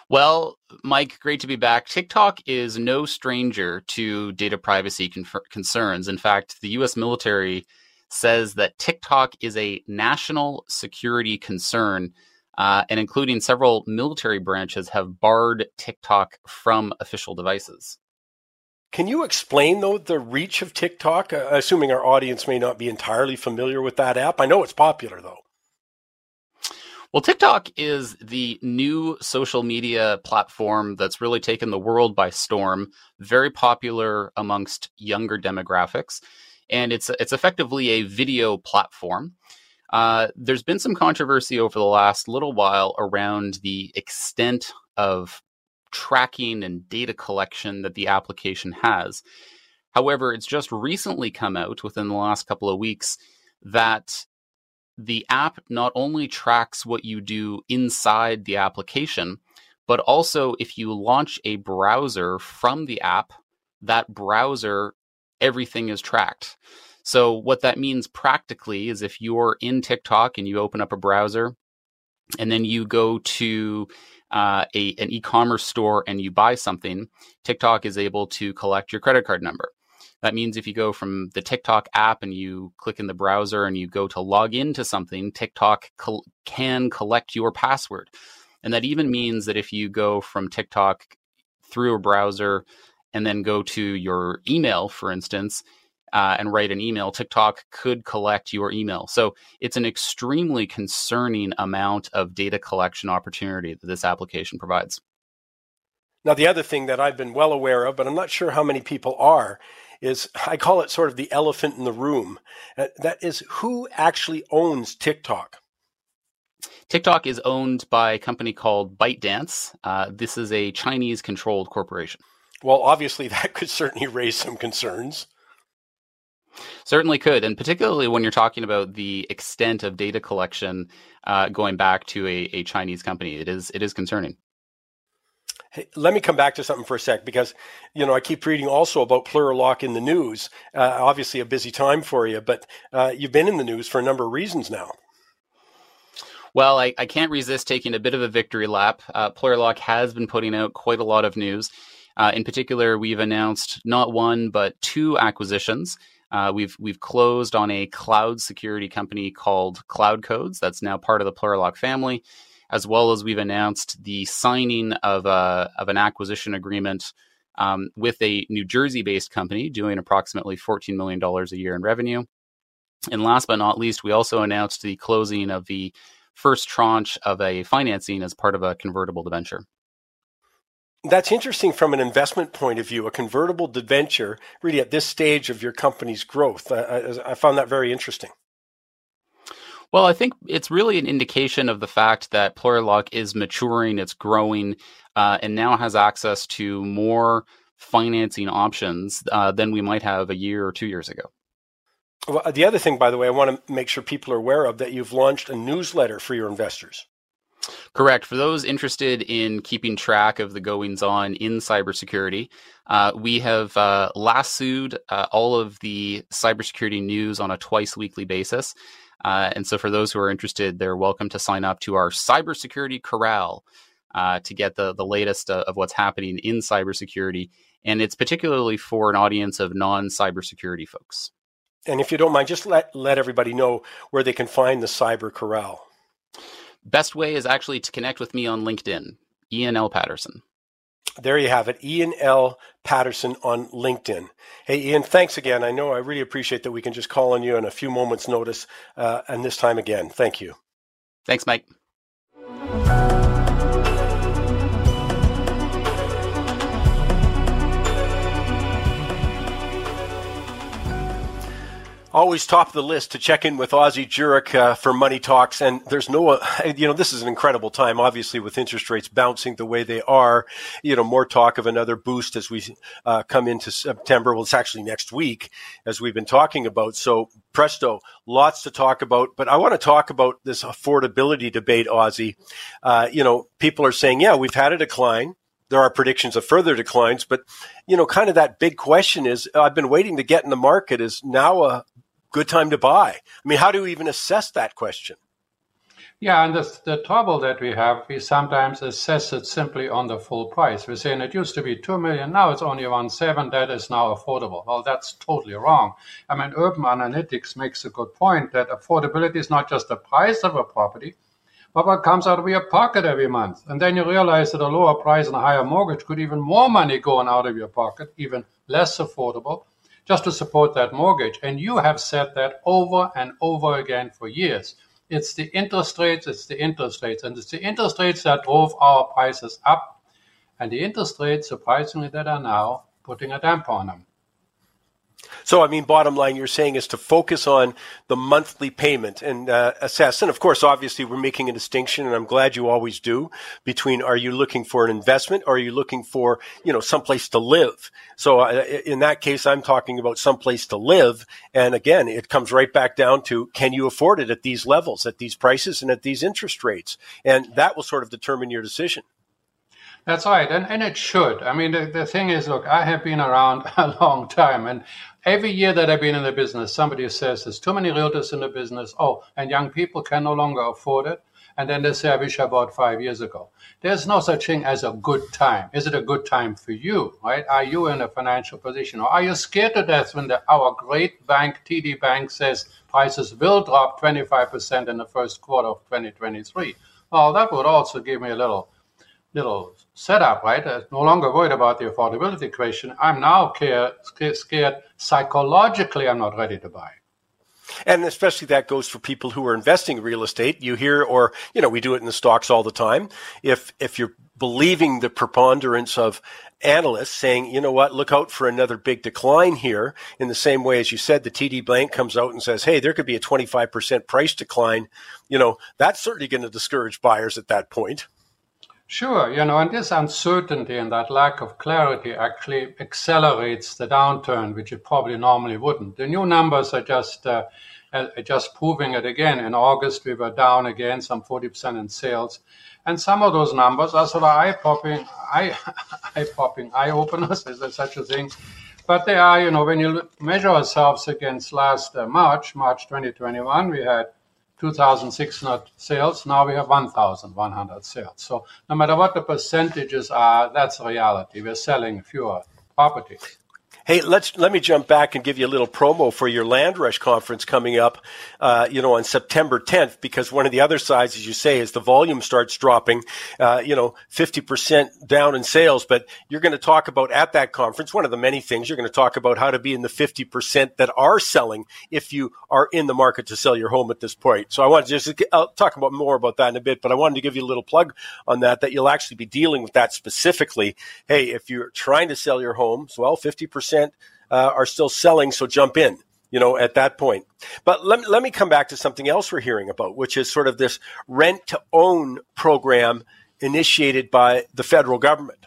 Well, Mike, great to be back. TikTok is no stranger to data privacy con- concerns. In fact, the US military says that TikTok is a national security concern, uh, and including several military branches have barred TikTok from official devices. Can you explain, though, the reach of TikTok? Uh, assuming our audience may not be entirely familiar with that app. I know it's popular, though. Well, TikTok is the new social media platform that's really taken the world by storm. Very popular amongst younger demographics, and it's it's effectively a video platform. Uh, there's been some controversy over the last little while around the extent of tracking and data collection that the application has. However, it's just recently come out within the last couple of weeks that the app not only tracks what you do inside the application, but also if you launch a browser from the app, that browser, everything is tracked. So, what that means practically is if you're in TikTok and you open up a browser and then you go to uh, a an e-commerce store and you buy something, TikTok is able to collect your credit card number. That means if you go from the TikTok app and you click in the browser and you go to log into something, TikTok col- can collect your password. And that even means that if you go from TikTok through a browser and then go to your email, for instance, uh, and write an email, TikTok could collect your email. So it's an extremely concerning amount of data collection opportunity that this application provides. Now, the other thing that I've been well aware of, but I'm not sure how many people are, is I call it sort of the elephant in the room. Uh, that is who actually owns TikTok. TikTok is owned by a company called ByteDance. Uh, this is a Chinese controlled corporation. Well, obviously, *laughs* that could certainly raise some concerns. Certainly could, and particularly when you're talking about the extent of data collection uh, going back to a, a Chinese company, it is it is concerning. Hey, let me come back to something for a sec because you know I keep reading also about Plurilock in the news. Uh, obviously, a busy time for you, but uh, you've been in the news for a number of reasons now. Well, I, I can't resist taking a bit of a victory lap. Uh, Plurilock has been putting out quite a lot of news. Uh, in particular, we've announced not one but two acquisitions. Uh, we've we've closed on a cloud security company called Cloud Codes. That's now part of the Plurilock family, as well as we've announced the signing of a of an acquisition agreement um, with a New Jersey-based company doing approximately $14 million a year in revenue. And last but not least, we also announced the closing of the first tranche of a financing as part of a convertible debenture. That's interesting from an investment point of view, a convertible debenture, really at this stage of your company's growth. I, I, I found that very interesting. Well, I think it's really an indication of the fact that Plurilock is maturing, it's growing, uh, and now has access to more financing options uh, than we might have a year or two years ago. Well, the other thing, by the way, I want to make sure people are aware of that you've launched a newsletter for your investors. Correct. For those interested in keeping track of the goings on in cybersecurity, uh, we have uh, lassoed uh, all of the cybersecurity news on a twice weekly basis. Uh, and so, for those who are interested, they're welcome to sign up to our Cybersecurity Corral uh, to get the, the latest uh, of what's happening in cybersecurity. And it's particularly for an audience of non cybersecurity folks. And if you don't mind, just let, let everybody know where they can find the Cyber Corral. Best way is actually to connect with me on LinkedIn, Ian L. Paterson. There you have it, Ian L. Paterson on LinkedIn. Hey, Ian, thanks again. I know I really appreciate that we can just call on you in a few moments' notice, uh, and this time again. Thank you. Thanks, Mike. Always top the list to check in with Ozzie Jurock uh, for Money Talks. And there's no, uh, *laughs* you know, this is an incredible time, obviously, with interest rates bouncing the way they are. You know, more talk of another boost as we uh, come into September. Well, it's actually next week, as we've been talking about. So, presto, lots to talk about. But I want to talk about this affordability debate, Ozzie. Uh, you know, people are saying, yeah, we've had a decline there are predictions of further declines, but you know, kind of that big question is I've been waiting to get in the market. Is now a good time to buy? I mean, how do we even assess that question? Yeah, and the, the trouble that we have, we sometimes assess it simply on the full price. We're saying it used to be 2 million, now it's only around 7, that is now affordable. Well, that's totally wrong. I mean, Urban Analytics makes a good point that affordability is not just the price of a property, but what comes out of your pocket every month. And then you realize that a lower price and a higher mortgage could even more money going out of your pocket, even less affordable just to support that mortgage. And you have said that over and over again for years. It's the interest rates, it's the interest rates, and it's the interest rates that drove our prices up, and the interest rates, surprisingly, that are now putting a damper on them. So, I mean, bottom line, you're saying is to focus on the monthly payment and uh, assess. And of course, obviously, we're making a distinction, and I'm glad you always do between are you looking for an investment or are you looking for, you know, someplace to live? So, uh, in that case, I'm talking about someplace to live. And again, it comes right back down to can you afford it at these levels, at these prices, and at these interest rates? And that will sort of determine your decision. That's right, and, and it should. I mean, the, the thing is, look, I have been around *laughs* a long time, and every year that I've been in the business, somebody says there's too many realtors in the business. Oh, and young people can no longer afford it. And then they say, I wish I bought five years ago. There's no such thing as a good time. Is it a good time for you, right? Are you in a financial position? Or are you scared to death when the, our great bank, TD Bank, says prices will drop 25% in the first quarter of 2023? Well, that would also give me a little little setup, right? I'm no longer worried about the affordability equation. I'm now care, scared psychologically, I'm not ready to buy. And especially that goes for people who are investing in real estate. You hear, or, you know, we do it in the stocks all the time. If, if you're believing the preponderance of analysts saying, you know what, look out for another big decline here. In the same way as you said, the TD Bank comes out and says, hey, there could be a 25% price decline. You know, that's certainly going to discourage buyers at that point. Sure, you know, and this uncertainty and that lack of clarity actually accelerates the downturn, which it probably normally wouldn't. The new numbers are just uh, uh, just proving it again. In August, we were down again some 40% in sales, and some of those numbers are sort of eye-popping, eye, *laughs* eye-popping, eye-openers. *laughs* Is there such a thing? But they are, you know, when you measure ourselves against last uh, March, March 2021, we had 2,600 sales. Now we have 1,100 sales. So no matter what the percentages are, that's reality. We're selling fewer properties. Hey, let's let me jump back and give you a little promo for your Land Rush conference coming up, uh, you know, on September 10th. Because one of the other sides, as you say, is the volume starts dropping, uh, you know, 50% down in sales. But you're going to talk about at that conference one of the many things you're going to talk about how to be in the 50% that are selling if you are in the market to sell your home at this point. So I want to just I'll talk about more about that in a bit, but I wanted to give you a little plug on that that you'll actually be dealing with that specifically. Hey, if you're trying to sell your home, well, 50% uh, are still selling, so jump in. you know, at that point. But let, let me come back to something else we're hearing about, which is sort of this rent to own program initiated by the federal government.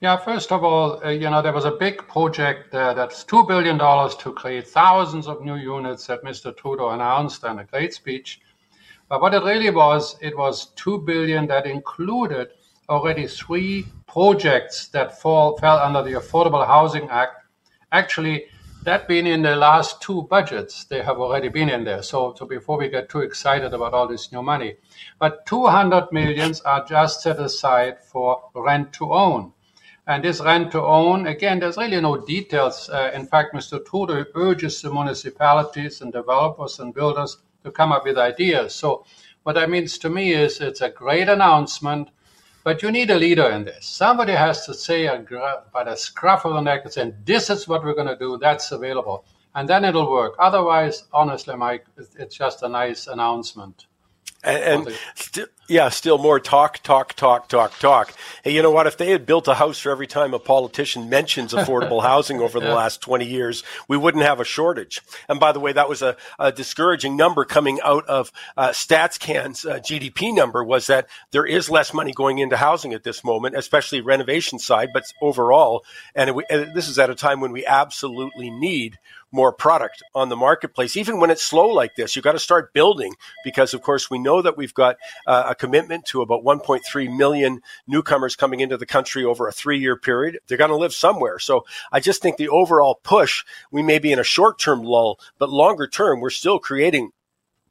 Yeah, first of all, uh, you know, there was a big project uh, that's $2 billion to create thousands of new units that Mr. Trudeau announced in a great speech. But what it really was, it was 2 billion that included already three projects that fall, fell under the Affordable Housing Act. Actually, that been in the last two budgets, they have already been in there. So, so before we get too excited about all this new money, but 200 millions are just set aside for rent to own. And this rent to own, again, there's really no details. Uh, in fact, Mr. Trudeau urges the municipalities and developers and builders to come up with ideas. So, what that means to me is it's a great announcement but you need a leader in this. Somebody has to say a, by the scruff of the neck and say, this is what we're going to do. That's available. And then it'll work. Otherwise, honestly, Mike, it's just a nice announcement. And, and st- yeah, still more talk, talk, talk, talk, talk. Hey, you know what? If they had built a house for every time a politician mentions affordable *laughs* housing over the yeah. last 20 years, we wouldn't have a shortage. And by the way, that was a, a discouraging number coming out of uh, StatsCan's uh, GDP number was that there is less money going into housing at this moment, especially renovation side, but overall. And, it, and this is at a time when we absolutely need more product on the marketplace. Even when it's slow like this, you've got to start building because, of course, we know that we've got uh, a commitment to about 1.3 million newcomers coming into the country over a three year period. They're going to live somewhere. So I just think the overall push, we may be in a short term lull, but longer term, we're still creating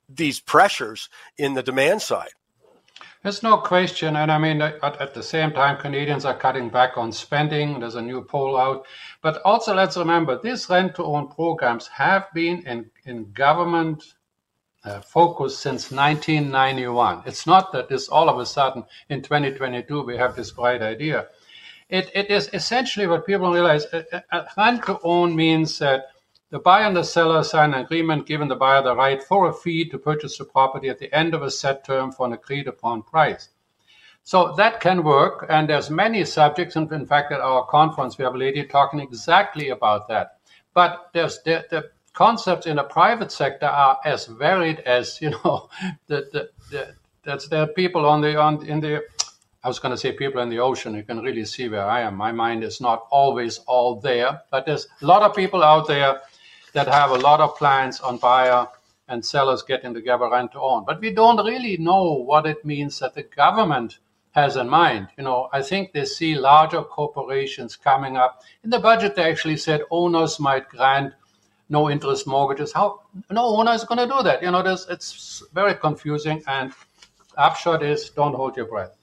these pressures in the demand side. There's no question. And I mean, at, at, the same time, Canadians are cutting back on spending. There's a new poll out. But also, let's remember these rent to own programs have been in, in government uh, focus since 1991. It's not that this all of a sudden in 2022 we have this bright idea. It, it is essentially what people realize uh, uh, rent to own means that the buyer and the seller sign an agreement giving the buyer the right for a fee to purchase the property at the end of a set term for an agreed upon price. So that can work, and there's many subjects, and in fact, at our conference we have a lady talking exactly about that. But there's the, the concepts in the private sector are as varied as you know *laughs* the the, the that's there are people on the on in the I was going to say people in the ocean. You can really see where I am. My mind is not always all there, but there's a lot of people out there that have a lot of plans on buyer and sellers getting together rent to own. But we don't really know what it means that the government has in mind. You know, I think they see larger corporations coming up. In the budget, they actually said owners might grant no interest mortgages. How no owner is going to do that? You know, it's very confusing. And upshot is don't hold your breath.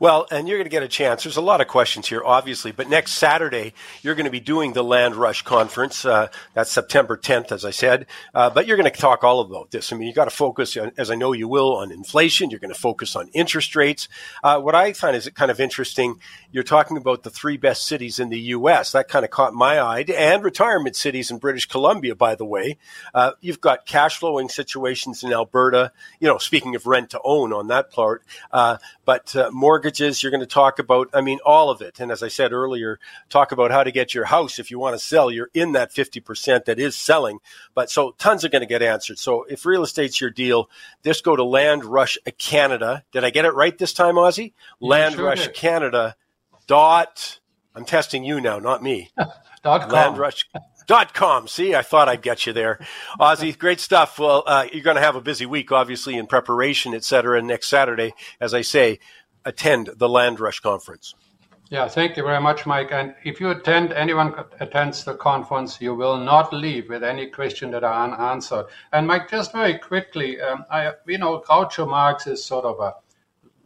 Well, and you're going to get a chance. There's a lot of questions here, obviously, but next Saturday, you're going to be doing the Land Rush Conference. Uh, that's September 10th, as I said. Uh, but you're going to talk all about this. I mean, you've got to focus, on, as I know you will, on inflation. You're going to focus on interest rates. Uh, what I find is kind of interesting, you're talking about the three best cities in the U.S. That kind of caught my eye, and retirement cities in British Columbia, by the way. Uh, you've got cash flowing situations in Alberta, you know, speaking of rent to own on that part, uh, but uh, mortgages. You're going to talk about, I mean, all of it. And as I said earlier, talk about how to get your house if you want to sell. You're in that 50% that is selling. But so tons are going to get answered. So if real estate's your deal, just go to Land Rush Canada. Did I get it right this time, Ozzie? Land sure Rush did. Canada dot. I'm testing you now, not me. *laughs* dot com. Land Rush. Dot com. See, I thought I'd get you there. Ozzie, *laughs* great stuff. Well, uh, you're going to have a busy week, obviously, in preparation, et cetera. Next Saturday, as I say, attend the Land Rush Conference. Yeah, thank you very much, Mike. And if you attend, anyone attends the conference, you will not leave with any question that are unanswered. And Mike, just very quickly, um, I, you know, Groucho Marx is sort of a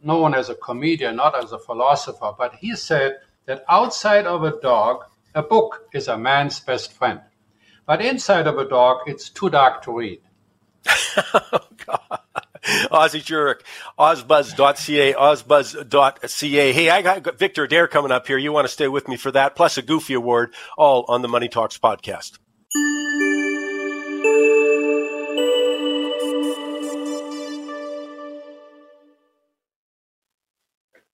known as a comedian, not as a philosopher, but he said that outside of a dog, a book is a man's best friend. But inside of a dog, it's too dark to read. *laughs* oh, Ozzie Jurock, ozbuzz.ca, ozbuzz.ca. Hey, I got Victor Adair coming up here. You want to stay with me for that, plus a Goofy Award, all on the Money Talks podcast.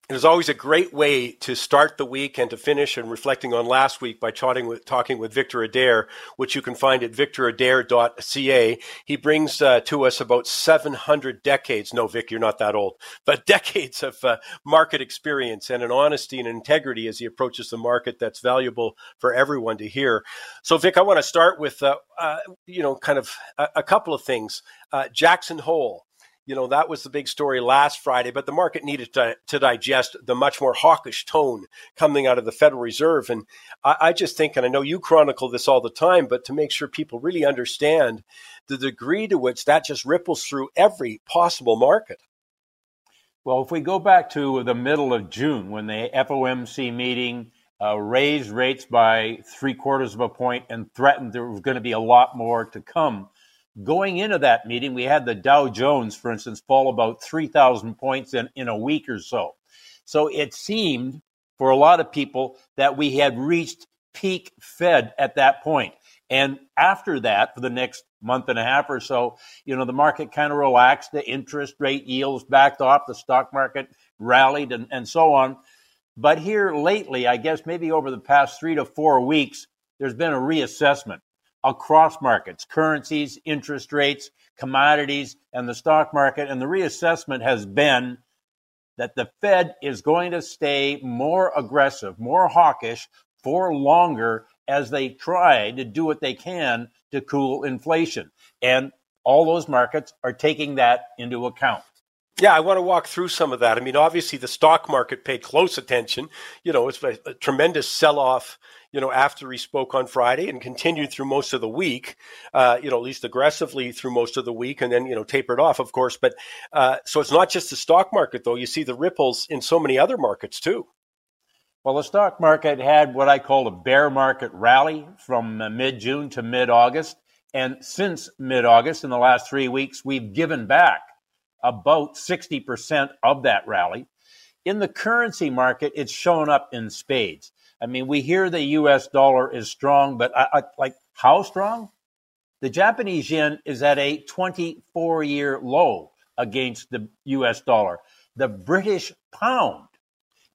It is always a great way to start the week and to finish and reflecting on last week by with, talking with Victor Adair, which you can find at victoradair.ca. He brings uh, to us about 700 decades. No, Vic, you're not that old, but *laughs* decades of uh, market experience and an honesty and integrity as he approaches the market that's valuable for everyone to hear. So, Vic, I want to start with, uh, uh you know, kind of a, a couple of things. Uh, Jackson Hole you know, that was the big story last Friday, but the market needed to, to digest the much more hawkish tone coming out of the Federal Reserve. And I, I, just think, and I know you chronicle this all the time, but to make sure people really understand the degree to which that just ripples through every possible market. Well, if we go back to the middle of June when the FOMC meeting uh, raised rates by three quarters of a point and threatened there was going to be a lot more to come Going into that meeting, we had the Dow Jones, for instance, fall about 3,000 points in, in a week or so. So it seemed for a lot of people that we had reached peak Fed at that point. And after that, for the next month and a half or so, you know, the market kind of relaxed, the interest rate yields backed off, the stock market rallied, and, and so on. But here lately, I guess maybe over the past three to four weeks, there's been a reassessment across markets, currencies, interest rates, commodities, and the stock market. And the reassessment has been that the Fed is going to stay more aggressive, more hawkish for longer as they try to do what they can to cool inflation. And all those markets are taking that into account. Yeah, I want to walk through some of that. I mean, obviously, the stock market paid close attention. You know, it's a, a tremendous sell off you know, after he spoke on Friday and continued through most of the week, uh, you know, at least aggressively through most of the week and then, you know, tapered off, of course. But uh, so it's not just the stock market, though. You see the ripples in so many other markets, too. Well, the stock market had what I call a bear market rally from uh, mid June to mid August. And since mid August, in the last three weeks, we've given back about 60% of that rally. In the currency market, it's shown up in spades. I mean, we hear the U.S. dollar is strong, but I, I, like how strong? The Japanese yen is at a 24 year low against the U.S. dollar. The British pound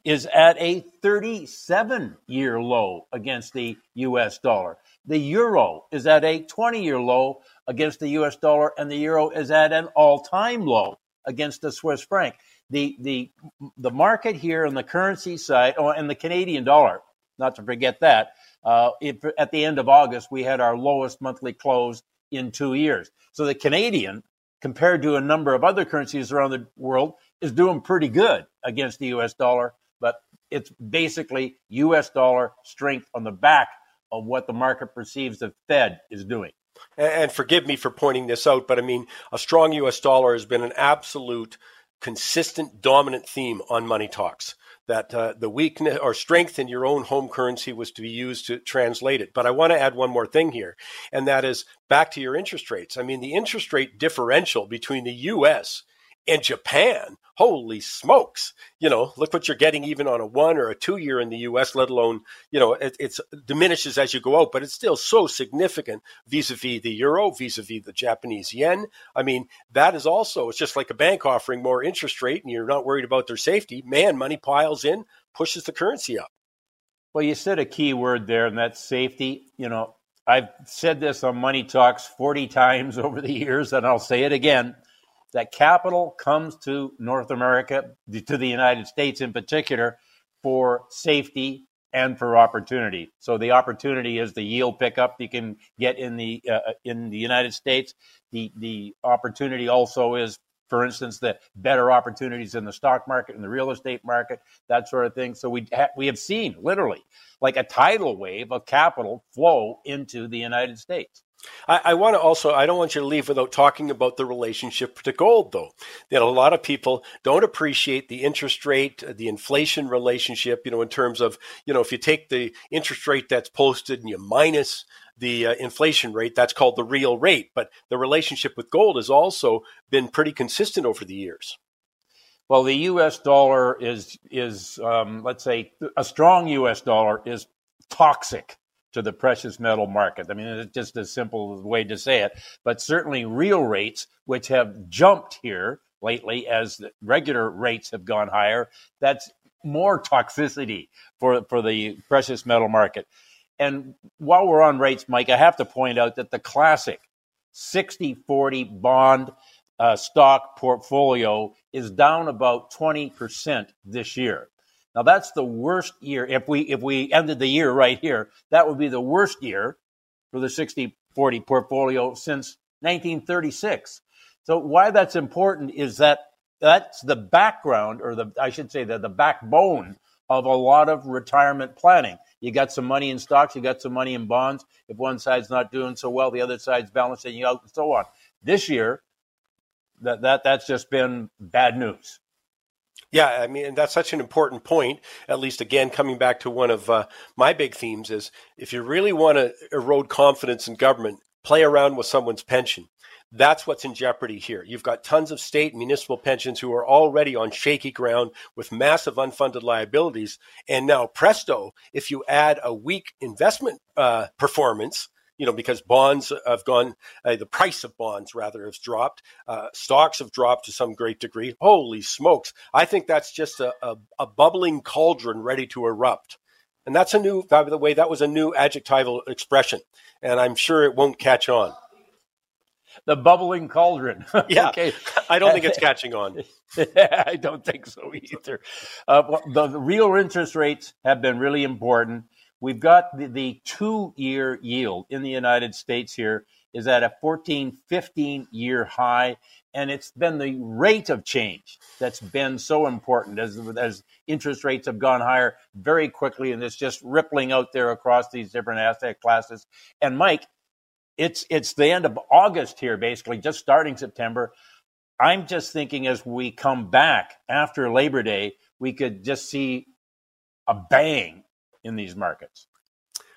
is at a 37 year low against the US dollar. The euro is at a 20 year low against the US dollar, and the euro is at an all time low against the Swiss franc. The, the, the market here on the currency side, oh, and the Canadian dollar not to forget that. Uh, it, at the end of August, we had our lowest monthly close in two years. So the Canadian, compared to a number of other currencies around the world, is doing pretty good against the US dollar, but it's basically US dollar strength on the back of what the market perceives the Fed is doing. And forgive me for pointing this out, but I mean, a strong US dollar has been an absolute consistent dominant theme on money talks that uh, the weakness or strength in your own home currency was to be used to translate it. But I want to add one more thing here, and that is back to your interest rates. I mean, the interest rate differential between the U.S and Japan, holy smokes! You know, look what you're getting even on a one or a two year in the U.S. Let alone, you know, it it's diminishes as you go out, but it's still so significant vis-a-vis the euro, vis-a-vis the Japanese yen. I mean, that is also it's just like a bank offering more interest rate, and you're not worried about their safety. Man, money piles in, pushes the currency up. Well, you said a key word there, and that's safety. You know, I've said this on Money Talks 40 times *laughs* over the years, and I'll say it again that capital comes to North America, to the United States in particular, for safety and for opportunity. So the opportunity is the yield pickup you can get in the uh, in the United States. The the opportunity also is, for instance, the better opportunities in the stock market and the real estate market, that sort of thing. So we ha- we have seen literally like a tidal wave of capital flow into the United States. I, I want to also, I don't want you to leave without talking about the relationship to gold, though. That a lot of people don't appreciate the interest rate, the inflation relationship, you know, in terms of, you know, if you take the interest rate that's posted and you minus the uh, inflation rate, that's called the real rate. But the relationship with gold has also been pretty consistent over the years. Well, the U.S. dollar is is um, let's say a strong U.S. dollar is toxic to the precious metal market. I mean, it's just a simple way to say it. But certainly, real rates, which have jumped here lately as regular rates have gone higher, that's more toxicity for, for the precious metal market. And while we're on rates, Mike, I have to point out that the classic 60 40 bond uh, stock portfolio is down about 20% this year. Now that's the worst year. If we if we ended the year right here, that would be the worst year for the 60 40 portfolio since 1936. So why that's important is that that's the background or the I should say the, the backbone of a lot of retirement planning. You got some money in stocks, you got some money in bonds. If one side's not doing so well, the other side's balancing you out and so on. This year, that, that that's just been bad news. Yeah, I mean, that's such an important point. At least, again, coming back to one of uh, my big themes is if you really want to erode confidence in government, play around with someone's pension. That's what's in jeopardy here. You've got tons of state and municipal pensions who are already on shaky ground with massive unfunded liabilities. And now, presto, if you add a weak investment uh, performance, you know, because bonds have gone, uh, the price of bonds rather has dropped. Uh, stocks have dropped to some great degree. Holy smokes. I think that's just a, a, a, bubbling cauldron ready to erupt. And that's a new, by the way, that was a new adjectival expression. And I'm sure it won't catch on. The bubbling cauldron. *laughs* yeah. okay. I don't think it's catching on. *laughs* I don't think so either. Uh, well, the, the real interest rates have been really important. We've got the, the two year yield in the United States here is at a 14, 15 year high. And it's been the rate of change that's been so important as, as interest rates have gone higher very quickly. And it's just rippling out there across these different asset classes. And Mike, it's, it's the end of August here, basically, just starting September. I'm just thinking as we come back after Labor Day, we could just see a bang in these markets.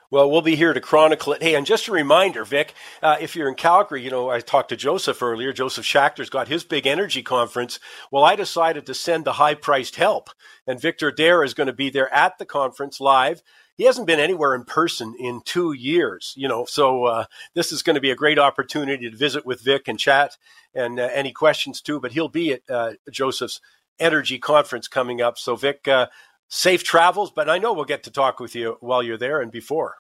Well, we'll be here to chronicle it. Hey, and just a reminder, Vic, uh, if you're in Calgary, you know, I talked to Josef earlier. Josef Schachter's got his big energy conference. Well, I decided to send the high priced help, and Victor Adair is going to be there at the conference live. He hasn't been anywhere in person in two years, you know, so uh, this is going to be a great opportunity to visit with Vic and chat and uh, any questions too. But he'll be at uh, Josef's energy conference coming up. So, Vic, uh, safe travels, but I know we'll get to talk with you while you're there and before.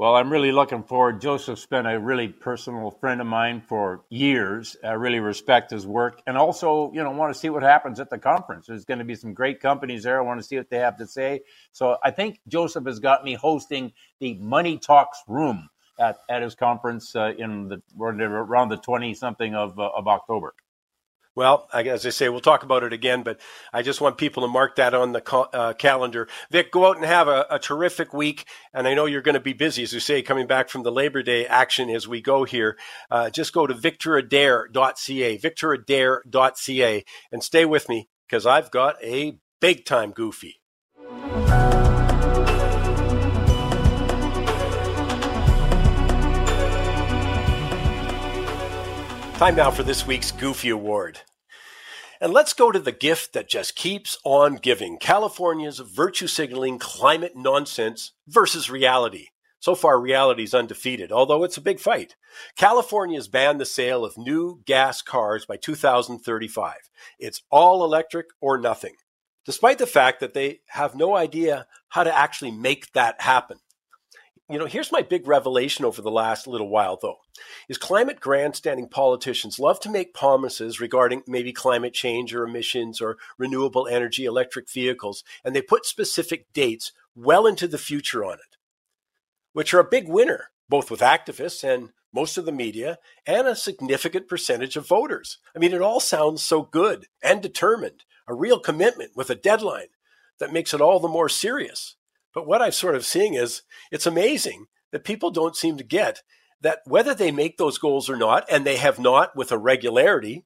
Well, I'm really looking forward. Josef's been a really personal friend of mine for years. I really respect his work and also, you know, want to see what happens at the conference. There's going to be some great companies there. I want to see what they have to say. So I think Josef has got me hosting the Money Talks room at, at his conference uh, in the around the 20 something of, uh, of October. Well, as I say, we'll talk about it again, but I just want people to mark that on the uh, calendar. Vic, go out and have a, a, terrific week. And I know you're going to be busy, as you say, coming back from the Labor Day action as we go here. Uh, just go to victoradair.ca, victoradair.ca, and stay with me because I've got a big time goofy. Time now for this week's Goofy Award. And let's go to the gift that just keeps on giving California's virtue signaling climate nonsense versus reality. So far, reality is undefeated, although it's a big fight. California has banned the sale of new gas cars by 2035. It's all electric or nothing, despite the fact that they have no idea how to actually make that happen you know, here's my big revelation over the last little while, though, is climate grandstanding politicians love to make promises regarding maybe climate change or emissions or renewable energy, electric vehicles, and they put specific dates well into the future on it, which are a big winner, both with activists and most of the media and a significant percentage of voters. I mean, it all sounds so good and determined, a real commitment with a deadline that makes it all the more serious. But what I'm sort of seeing is it's amazing that people don't seem to get that whether they make those goals or not, and they have not with a regularity,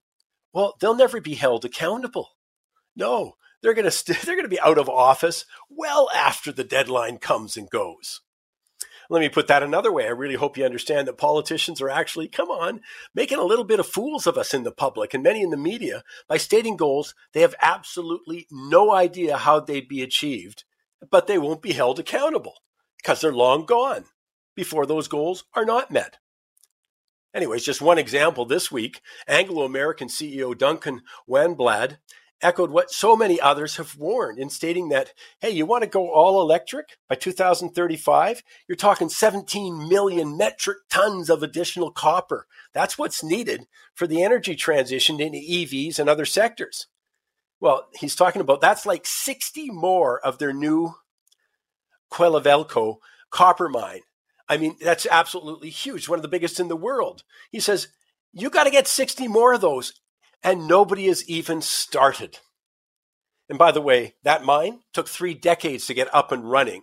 well, they'll never be held accountable. No, they're going to st- *laughs* they're going to be out of office well after the deadline comes and goes. Let me put that another way. I really hope you understand that politicians are actually, come on, making a little bit of fools of us in the public and many in the media by stating goals they have absolutely no idea how they'd be achieved but they won't be held accountable because they're long gone before those goals are not met. Anyways, just one example this week Anglo American CEO Duncan Wanblad echoed what so many others have warned in stating that, hey, you want to go all electric by 2035? You're talking 17 million metric tons of additional copper. That's what's needed for the energy transition into EVs and other sectors. Well, he's talking about that's like 60 more of their new Quellaveco copper mine. I mean, that's absolutely huge, one of the biggest in the world. He says, you got to get 60 more of those and nobody has even started. And by the way, that mine took three decades to get up and running.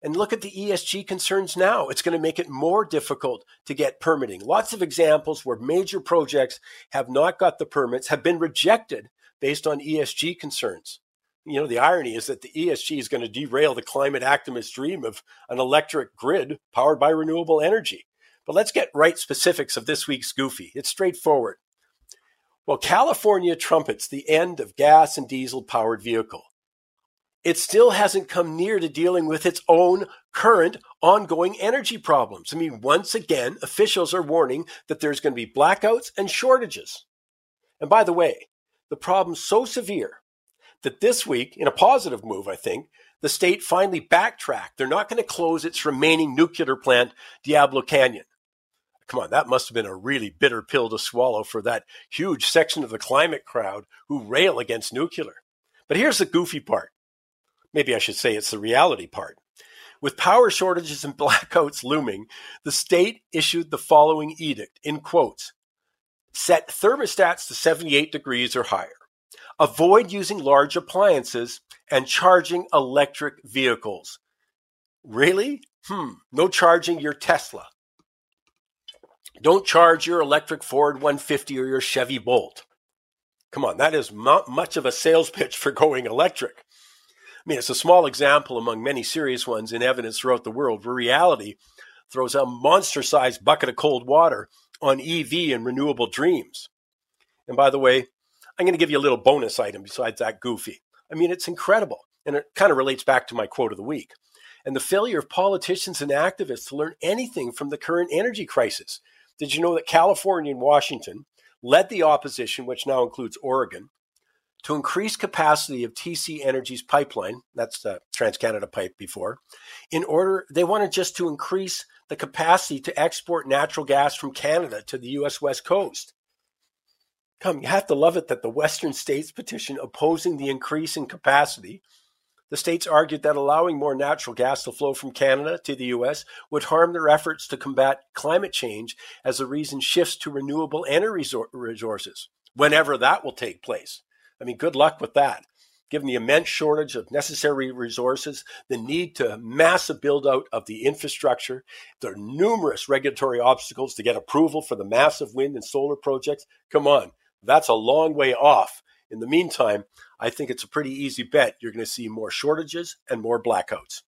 And look at the ESG concerns now. It's going to make it more difficult to get permitting. Lots of examples where major projects have not got the permits, have been rejected based on ESG concerns. You know, the irony is that the ESG is going to derail the climate activist dream of an electric grid powered by renewable energy. But let's get right specifics of this week's Goofy. It's straightforward. Well, California trumpets the end of gas and diesel powered vehicle. It still hasn't come near to dealing with its own current ongoing energy problems. I mean, once again, officials are warning that there's going to be blackouts and shortages. And by the way, the problem's so severe that this week, in a positive move, I think, the state finally backtracked. They're not going to close its remaining nuclear plant, Diablo Canyon. Come on, that must have been a really bitter pill to swallow for that huge section of the climate crowd who rail against nuclear. But here's the goofy part. Maybe I should say it's the reality part. With power shortages and *laughs* blackouts looming, the state issued the following edict in quotes set thermostats to 78 degrees or higher, avoid using large appliances, and charging electric vehicles. Really? Hmm, no charging your Tesla. Don't charge your electric Ford 150 or your Chevy Bolt. Come on, that is not much of a sales pitch for going electric. I mean, it's a small example among many serious ones in evidence throughout the world where reality throws a monster sized bucket of cold water on EV and renewable dreams. And by the way, I'm going to give you a little bonus item besides that goofy. I mean, it's incredible. And it kind of relates back to my quote of the week. And the failure of politicians and activists to learn anything from the current energy crisis. Did you know that California and Washington led the opposition, which now includes Oregon, to increase capacity of TC Energy's pipeline, that's the TransCanada pipe before, in order, they wanted just to increase the capacity to export natural gas from Canada to the US West Coast. Come, you have to love it that the Western states petition opposing the increase in capacity the states argued that allowing more natural gas to flow from Canada to the U.S. would harm their efforts to combat climate change as the region shifts to renewable energy resources, whenever that will take place. I mean, good luck with that. Given the immense shortage of necessary resources, the need to massive build out of the infrastructure, the numerous regulatory obstacles to get approval for the massive wind and solar projects. Come on, that's a long way off. In the meantime, I think it's a pretty easy bet you're going to see more shortages and more blackouts.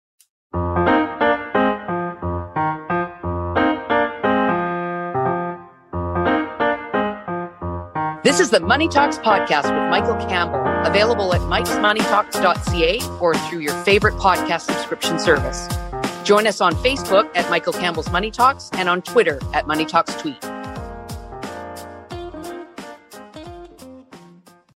This is the Money Talks podcast with Michael Campbell, available at mikesmoneytalks.ca or through your favorite podcast subscription service. Join us on Facebook at Michael Campbell's Money Talks and on Twitter at Money Talks Tweet.